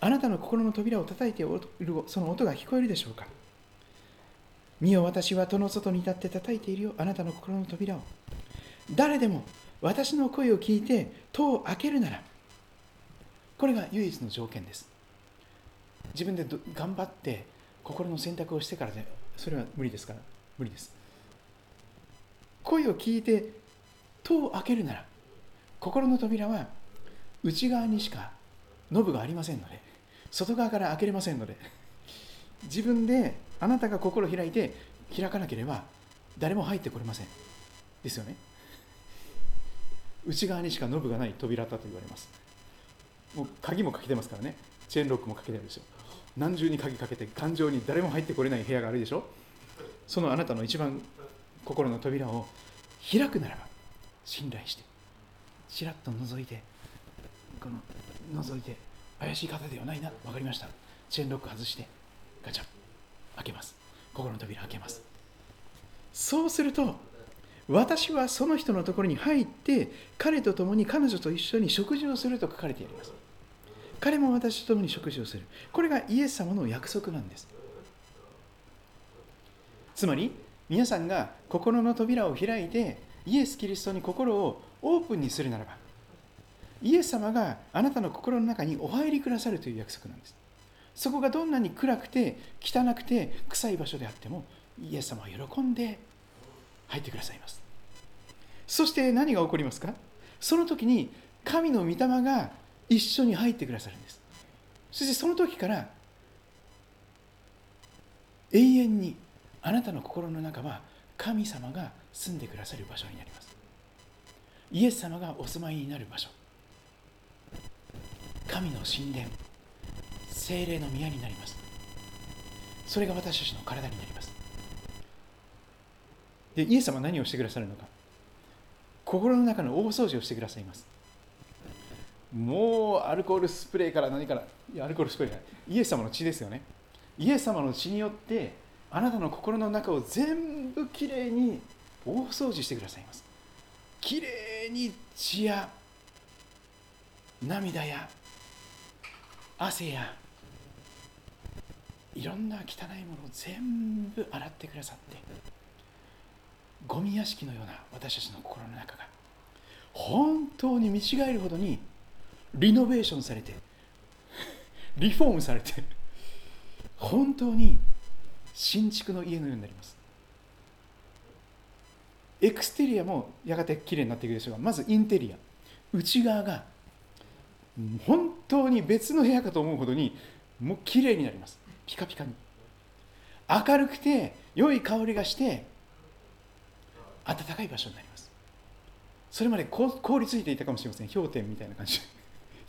Speaker 3: あなたの心の扉を叩いているその音が聞こえるでしょうか？見よ私は戸の外に立って叩いているよ。あなたの心の扉を。誰でも私の声を聞いて戸を開けるならこれが唯一の条件です。自分で頑張って心の選択をしてからでそれは無理ですから。無理です。声を聞いて戸を開けるなら心の扉は内側にしかノブがありませんので外側から開けれませんので自分であなたが心を開いて開かなければ誰も入ってこれません。ですよね。内側にしかノブがない扉だと言われます。もう鍵もかけてますからね。チェーンロックもかけてるんですよ何重に鍵かけて感情に誰も入ってこれない部屋があるでしょそのあなたの一番心の扉を開くならば信頼してちらっと覗いてこの覗いて怪しい方ではないな分かりましたチェーンロック外してガチャ開けます。心の扉開けます。そうす。ると私はその人のところに入って彼と共に彼女と一緒に食事をす。ると書かれています。彼も私と共に食事をする。これがイエス様の約束なんです。つまり皆さんが心の扉を開いてイエス・キリストに心をオープンにするならばイエス様があなたの心の中にお入りくださるという約束なんです。そこがどんなに暗くて汚くて臭い場所であってもイエス様は喜んで入ってくださいます。そして何が起こりますか？その時に神の御霊が一緒に入ってくださるんです。そしてその時から永遠にあなたの心の中は神様が住んでくださる場所になります。イエス様がお住まいになる場所。神の神殿。精霊の宮になります。それが私たちの体になります。でイエス様は何をしてくださるのか。心の中の大掃除をしてくださいます。もうアルコールスプレーから何からいやアルコールスプレーじゃないイエス様の血ですよね。イエス様の血によってあなたの心の中を全部きれいに大掃除してくださいます。きれいに血や涙や汗やいろんな汚いものを全部洗ってくださってゴミ屋敷のような私たちの心の中が本当に見違えるほどにリノベーションされて リフォームされて本当に新築の家のようになります。エクステリアもやがてきれいになっていくでしょうがまずインテリア。内側が本当に別の部屋かと思うほどにもうきれいになります。ピカピカに。明るくて良い香りがして暖かい場所になります。それまで凍りついていたかもしれません。氷点みたいな感じ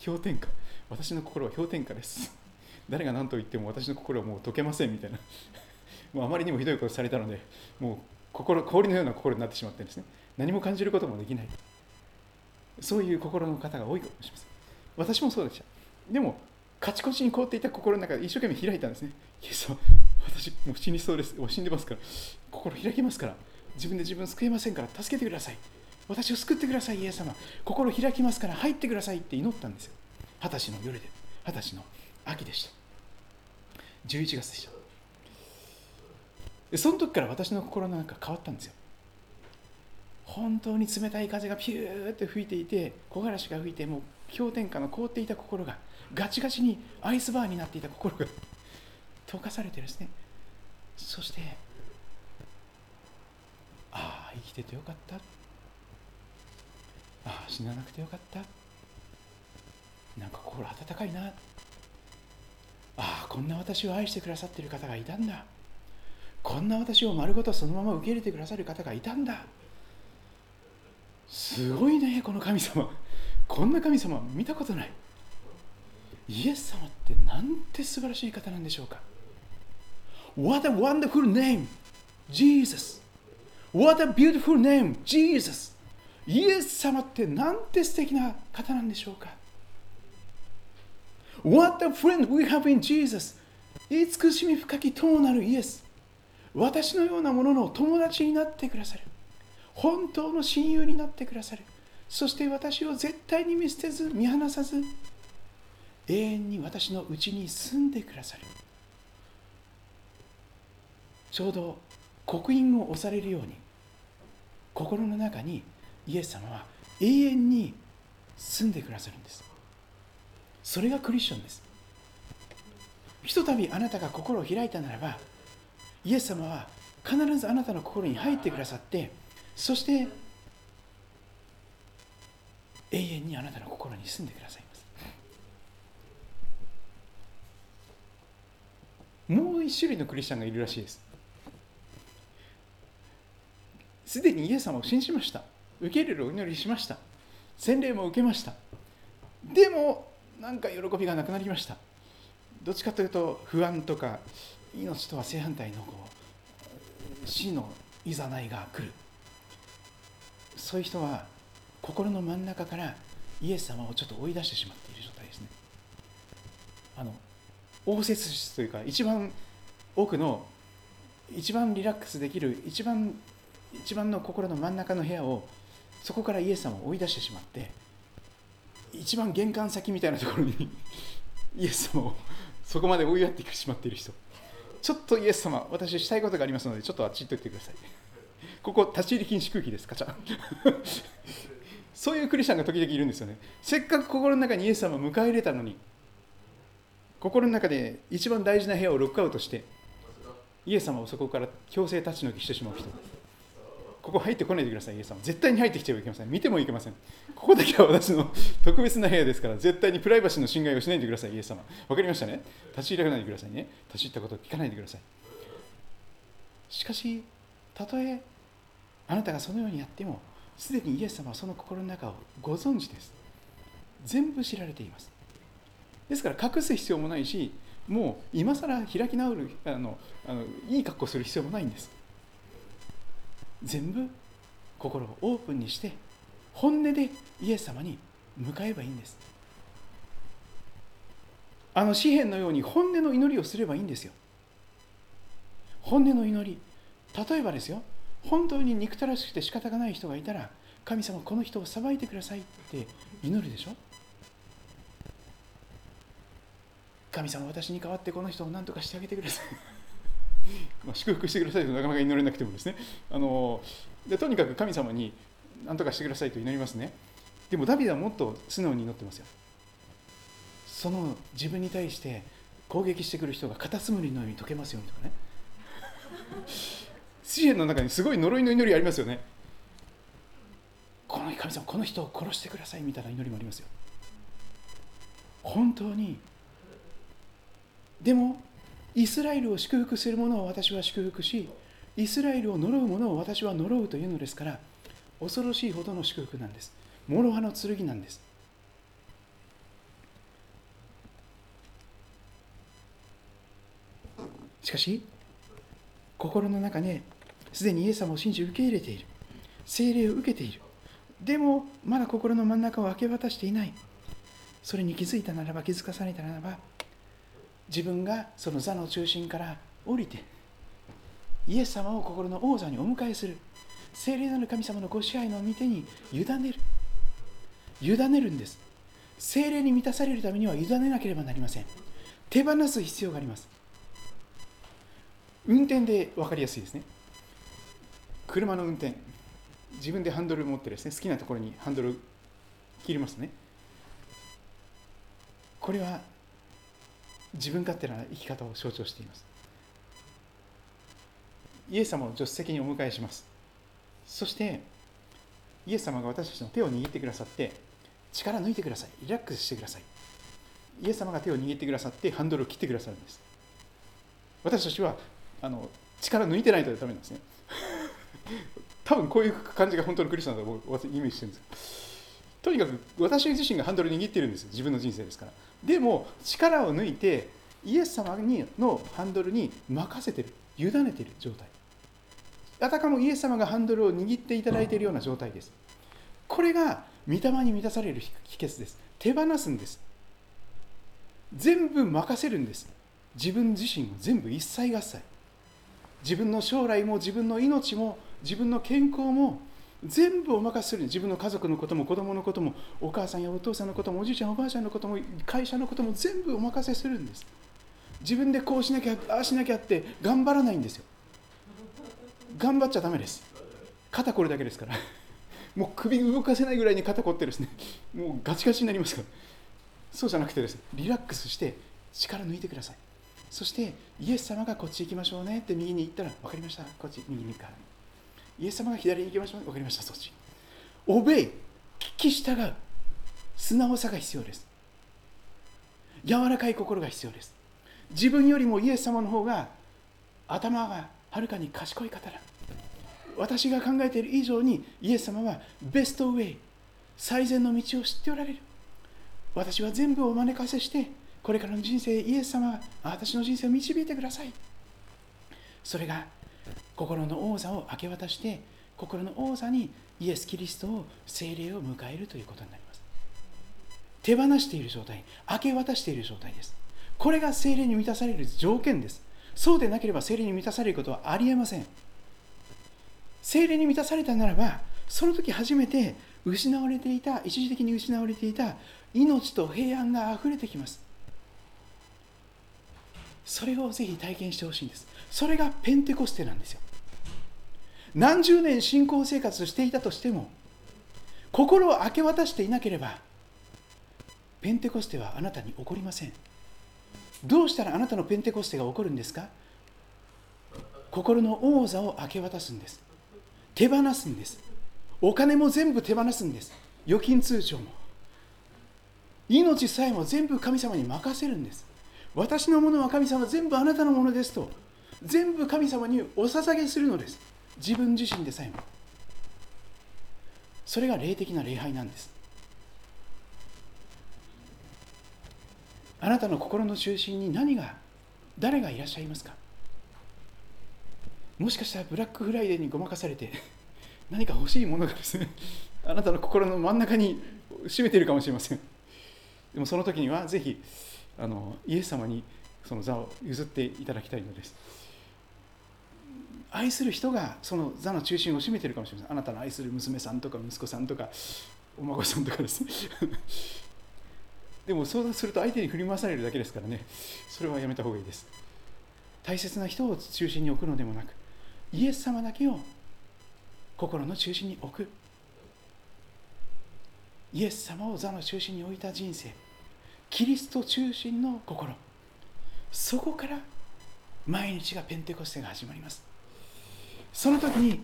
Speaker 3: 氷点下。私の心は氷点下です。誰が何と言っても私の心はもう溶けませんみたいな。もうあまりにもひどいことされたのでもう心氷のような心になってしまってですね。何も感じることもできない。そういう心の方が多いかもしれません。私もそうでした。でもカチコチに凍っていた心の中で一生懸命開いたんですね。イエス様私もう死にそうです。死んでますから。心開きますから。自分で自分を救えませんから助けてください。私を救ってくださいイエス様。心開きますから入ってくださいって祈ったんですよ。二十歳の夜で二十歳の秋でした。11月でした。でその時から私の心の中変わったんですよ。本当に冷たい風がピューって吹いていて木枯らしが吹いてもう氷点下の凍っていた心がガチガチにアイスバーになっていた心が溶かされてですね。そしてああ生きててよかった。ああ死ななくてよかった。なんか心温かいな。ああこんな私を愛してくださっている方がいたんだ。こんな私を丸ごとそのまま受け入れてくださる方がいたんだ。すごいねこの神様。こんな神様見たことない。イエス様ってなんて素晴らしい方なんでしょうか。What a wonderful name Jesus. What a beautiful name Jesus. イエス様ってなんて素敵な方なんでしょうか？What a friend we have in Jesus. 慈しみ深き友なるイエス。私のようなものの友達になってくださる。本当の親友になってくださる。そして私を絶対に見捨てず見放さず。永遠に私のうちに住んでくださる。ちょうど刻印を押されるように心の中にイエス様は永遠に住んでくださるんです。それがクリスチャンです。ひとたびあなたが心を開いたならばイエス様は必ずあなたの心に入ってくださってそして永遠にあなたの心に住んでくださいます。もう一種類のクリスチャンがいるらしいです。すでにイエス様を信じました。受け入れるお祈りしました。洗礼も受けました。でもなんか喜びがなくなりました。どっちかというと不安とか命とは正反対のこう死のいざないが来る。そういう人は心の真ん中からイエス様をちょっと追い出してしまっている状態ですね。あの応接室というか一番奥の一番リラックスできる一番一番の心の真ん中の部屋をそこからイエス様を追い出してしまって一番玄関先みたいなところに イエス様をそこまで追いやってしまっている人。ちょっとイエス様私したいことがありますのでちょっとあっち行っといてください。ここ立ち入り禁止空気ですカチャ。そういうクリスチャンが時々いるんですよね。せっかく心の中にイエス様を迎え入れたのに心の中で一番大事な部屋をロックアウトしてイエス様をそこから強制立ち退きしてしまう人。ここ入ってこないでください、イエス様。絶対に入ってきてはいけません。見てもいけません。ここだけは私の 特別な部屋ですから、絶対にプライバシーの侵害をしないでください、イエス様。わかりましたね？立ち入らないでくださいね。立ち入ったことを聞かないでください。しかし、たとえあなたがそのようにやっても、すでにイエス様はその心の中をご存知です。全部知られています。ですから隠す必要もないし、もう今更開き直るあのあのいい格好する必要もないんです。全部心をオープンにして本音でイエス様に向かえばいいんです。あの詩篇のように本音の祈りをすればいいんですよ。本音の祈り。例えばですよ。本当に憎たらしくて仕方がない人がいたら神様この人を裁いてくださいって祈るでしょ。神様私に代わってこの人を何とかしてあげてください。まあ、祝福してくださいとなかなか祈れなくてもですね。あのでとにかく神様に何とかしてくださいと祈りますね。でもダビデはもっと素直に祈ってますよ。その自分に対して攻撃してくる人がカタツムリのように解けますようにとかね。詩篇の中にすごい呪いの祈りありますよね。この神様この人を殺してくださいみたいな祈りもありますよ。本当に。でもイスラエルを祝福する者を私は祝福しイスラエルを呪う者を私は呪うというのですから恐ろしいほどの祝福なんです。諸刃の剣なんです。しかし心の中ですでにイエス様を信じ受け入れている。精霊を受けている。でもまだ心の真ん中を明け渡していない。それに気づいたならば気づかされたならば自分がその座の中心から降りてイエス様を心の王座にお迎えする。聖霊なる神様のご支配の御手に委ねる。委ねるんです。聖霊に満たされるためには委ねなければなりません。手放す必要があります。運転で分かりやすいですね。車の運転。自分でハンドル持ってですね好きなところにハンドル切りますね。これは自分勝手な生き方を象徴しています。イエス様を助手席にお迎えします。そしてイエス様が私たちの手を握ってくださって力抜いてください。リラックスしてください。イエス様が手を握ってくださってハンドルを切ってくださるんです。私たちはあの力抜いてないとダメなんですね。多分こういう感じが本当のクリスチャンだと僕イメージしてるんですとにかく私自身がハンドル握ってるんです自分の人生ですから。でも力を抜いてイエス様にのハンドルに任せてる委ねてる状態。あたかもイエス様がハンドルを握っていただいているような状態です。これが御霊に満たされる秘訣です。手放すんです。全部任せるんです。自分自身を全部一切合切。自分の将来も自分の命も自分の健康も全部お任せする自分の家族のことも子供のこともお母さんやお父さんのこともおじいちゃんおばあちゃんのことも会社のことも全部お任せするんです。自分でこうしなきゃああしなきゃって頑張らないんですよ。頑張っちゃだめです。肩こるだけですから。もう首動かせないぐらいに肩こってですね。もうガチガチになりますから。そうじゃなくてですねリラックスして力抜いてください。そしてイエス様がこっち行きましょうねって右に行ったら分かりました。こっち右に行くから。イエス様が左に行きましょう。分かりましたそっち。オベイ聞き従う。素直さが必要です。柔らかい心が必要です。自分よりもイエス様の方が頭がはるかに賢い方だ。私が考えている以上にイエス様はベストウェイ最善の道を知っておられる。私は全部お招かせしてこれからの人生イエス様が私の人生を導いてください。それが心の王座を明け渡して心の王座にイエス・キリストを精霊を迎えるということになります。手放している状態明け渡している状態です。これが精霊に満たされる条件です。そうでなければ精霊に満たされることはありえません。精霊に満たされたならばその時初めて失われていた一時的に失われていた命と平安があふれてきます。それをぜひ体験してほしいんです。それがペンテコステなんですよ。何十年信仰生活していたとしても心を明け渡していなければペンテコステはあなたに起こりません。どうしたらあなたのペンテコステが起こるんですか？心の王座を明け渡すんです。手放すんです。お金も全部手放すんです。預金通帳も。命さえも全部神様に任せるんです。私のものは神様全部あなたのものですと全部神様にお捧げするのです。自分自身でさえも。それが霊的な礼拝なんです。あなたの心の中心に何が誰がいらっしゃいますか？もしかしたらブラックフライデーにごまかされて 何か欲しいものがですね あなたの心の真ん中に占めているかもしれません。でもその時にはぜひあのイエス様にその座を譲っていただきたいのです。愛する人がその座の中心を占めてるかもしれません。あなたの愛する娘さんとか息子さんとかお孫さんとかです。ね でもそうすると相手に振り回されるだけですからね。それはやめた方がいいです。大切な人を中心に置くのでもなくイエス様だけを心の中心に置くイエス様を座の中心に置いた人生。キリスト中心の心。そこから毎日がペンテコステが始まります。その時に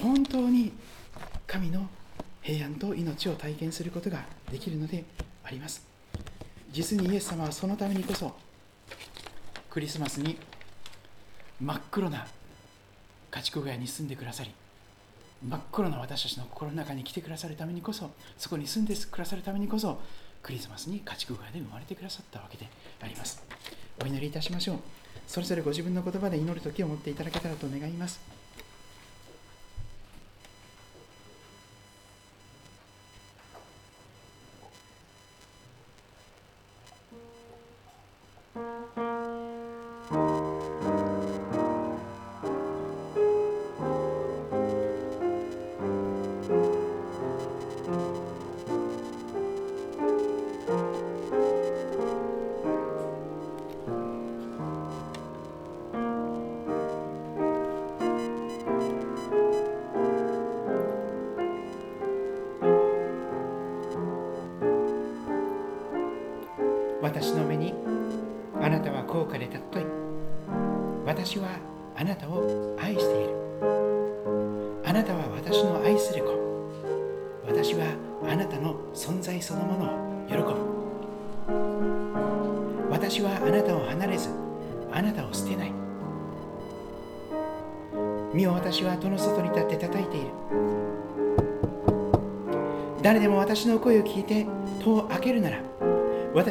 Speaker 3: 本当に神の平安と命を体験することができるのであります。実にイエス様はそのためにこそクリスマスに真っ黒な家畜小屋に住んでくださり真っ黒な私たちの心の中に来てくださるためにこそそこに住んでくださるためにこそクリスマスに家畜小屋で生まれてくださったわけであります。お祈りいたしましょう。それぞれご自分の言葉で祈る時を持っていただけたらと願います。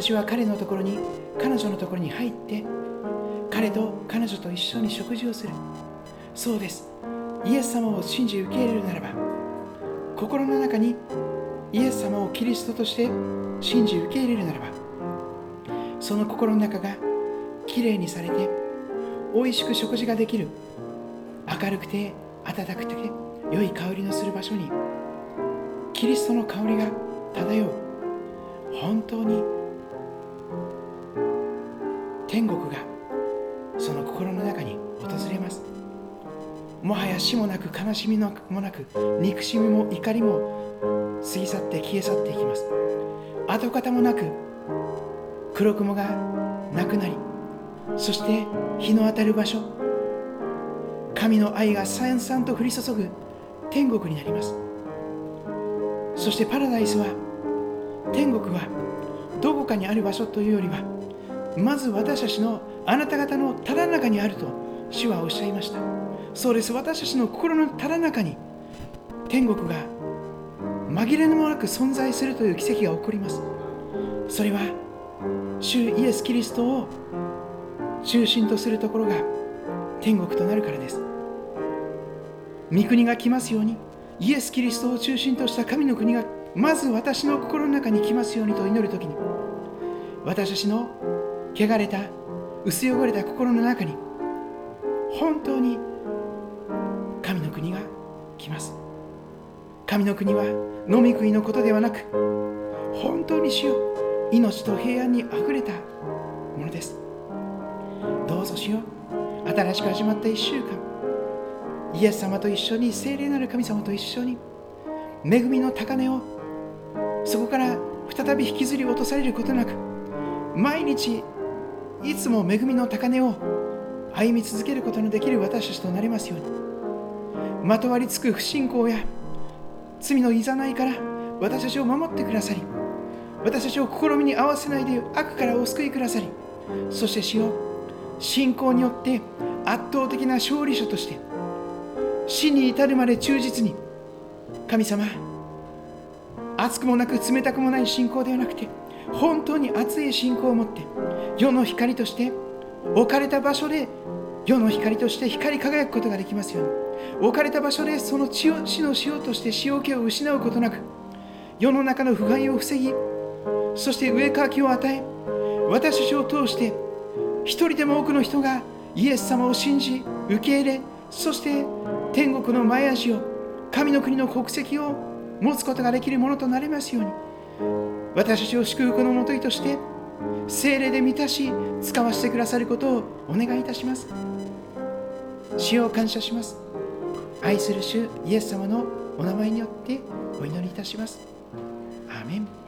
Speaker 3: 私は彼のところに彼女のところに入って彼と彼女と一緒に食事をする。そうです。イエス様を信じ受け入れるならば心の中にイエス様をキリストとして信じ受け入れるならばその心の中がきれいにされて美味しく食事ができる明るくて暖かくて良い香りのする場所にキリストの香りが漂う本当に天国がその心の中に訪れます。もはや死もなく悲しみもなく憎しみも怒りも過ぎ去って消え去っていきます。跡形もなく黒雲がなくなりそして日の当たる場所神の愛がさんさんと降り注ぐ天国になります。そしてパラダイスは天国はどこかにある場所というよりはまず私たちのあなた方のただ中にあると主はおっしゃいました。そうです。私たちの心のただ中に天国が紛れもなく存在するという奇跡が起こります。それは主イエス・キリストを中心とするところが天国となるからです。御国が来ますようにイエス・キリストを中心とした神の国がまず私の心の中に来ますようにと祈るときに私たちの汚れた薄汚れた心の中に本当に神の国が来ます。神の国は飲み食いのことではなく本当に主よ命と平安にあふれたものです。どうぞ主よ新しく始まった1週間イエス様と一緒に聖霊なる神様と一緒に恵みの高値をそこから再び引きずり落とされることなく毎日いつも恵みの高値を歩み続けることのできる私たちとなりますように。まとわりつく不信仰や罪のいざないから私たちを守ってくださり私たちを試みに合わせないで悪からお救いくださりそして死を信仰によって圧倒的な勝利者として死に至るまで忠実に神様熱くもなく冷たくもない信仰ではなくて本当に熱い信仰を持って世の光として置かれた場所で世の光として光り輝くことができますように。置かれた場所でその血を死の塩として塩気を失うことなく世の中の腐敗を防ぎそして上かきを与え私たちを通して一人でも多くの人がイエス様を信じ受け入れそして天国の前足を神の国の国籍を持つことができるものとなりますように。私たちを祝福のもといとして精霊で満たし使わせてくださることをお願いいたします。主を感謝します。愛する主イエス様のお名前によってお祈りいたします。アーメン。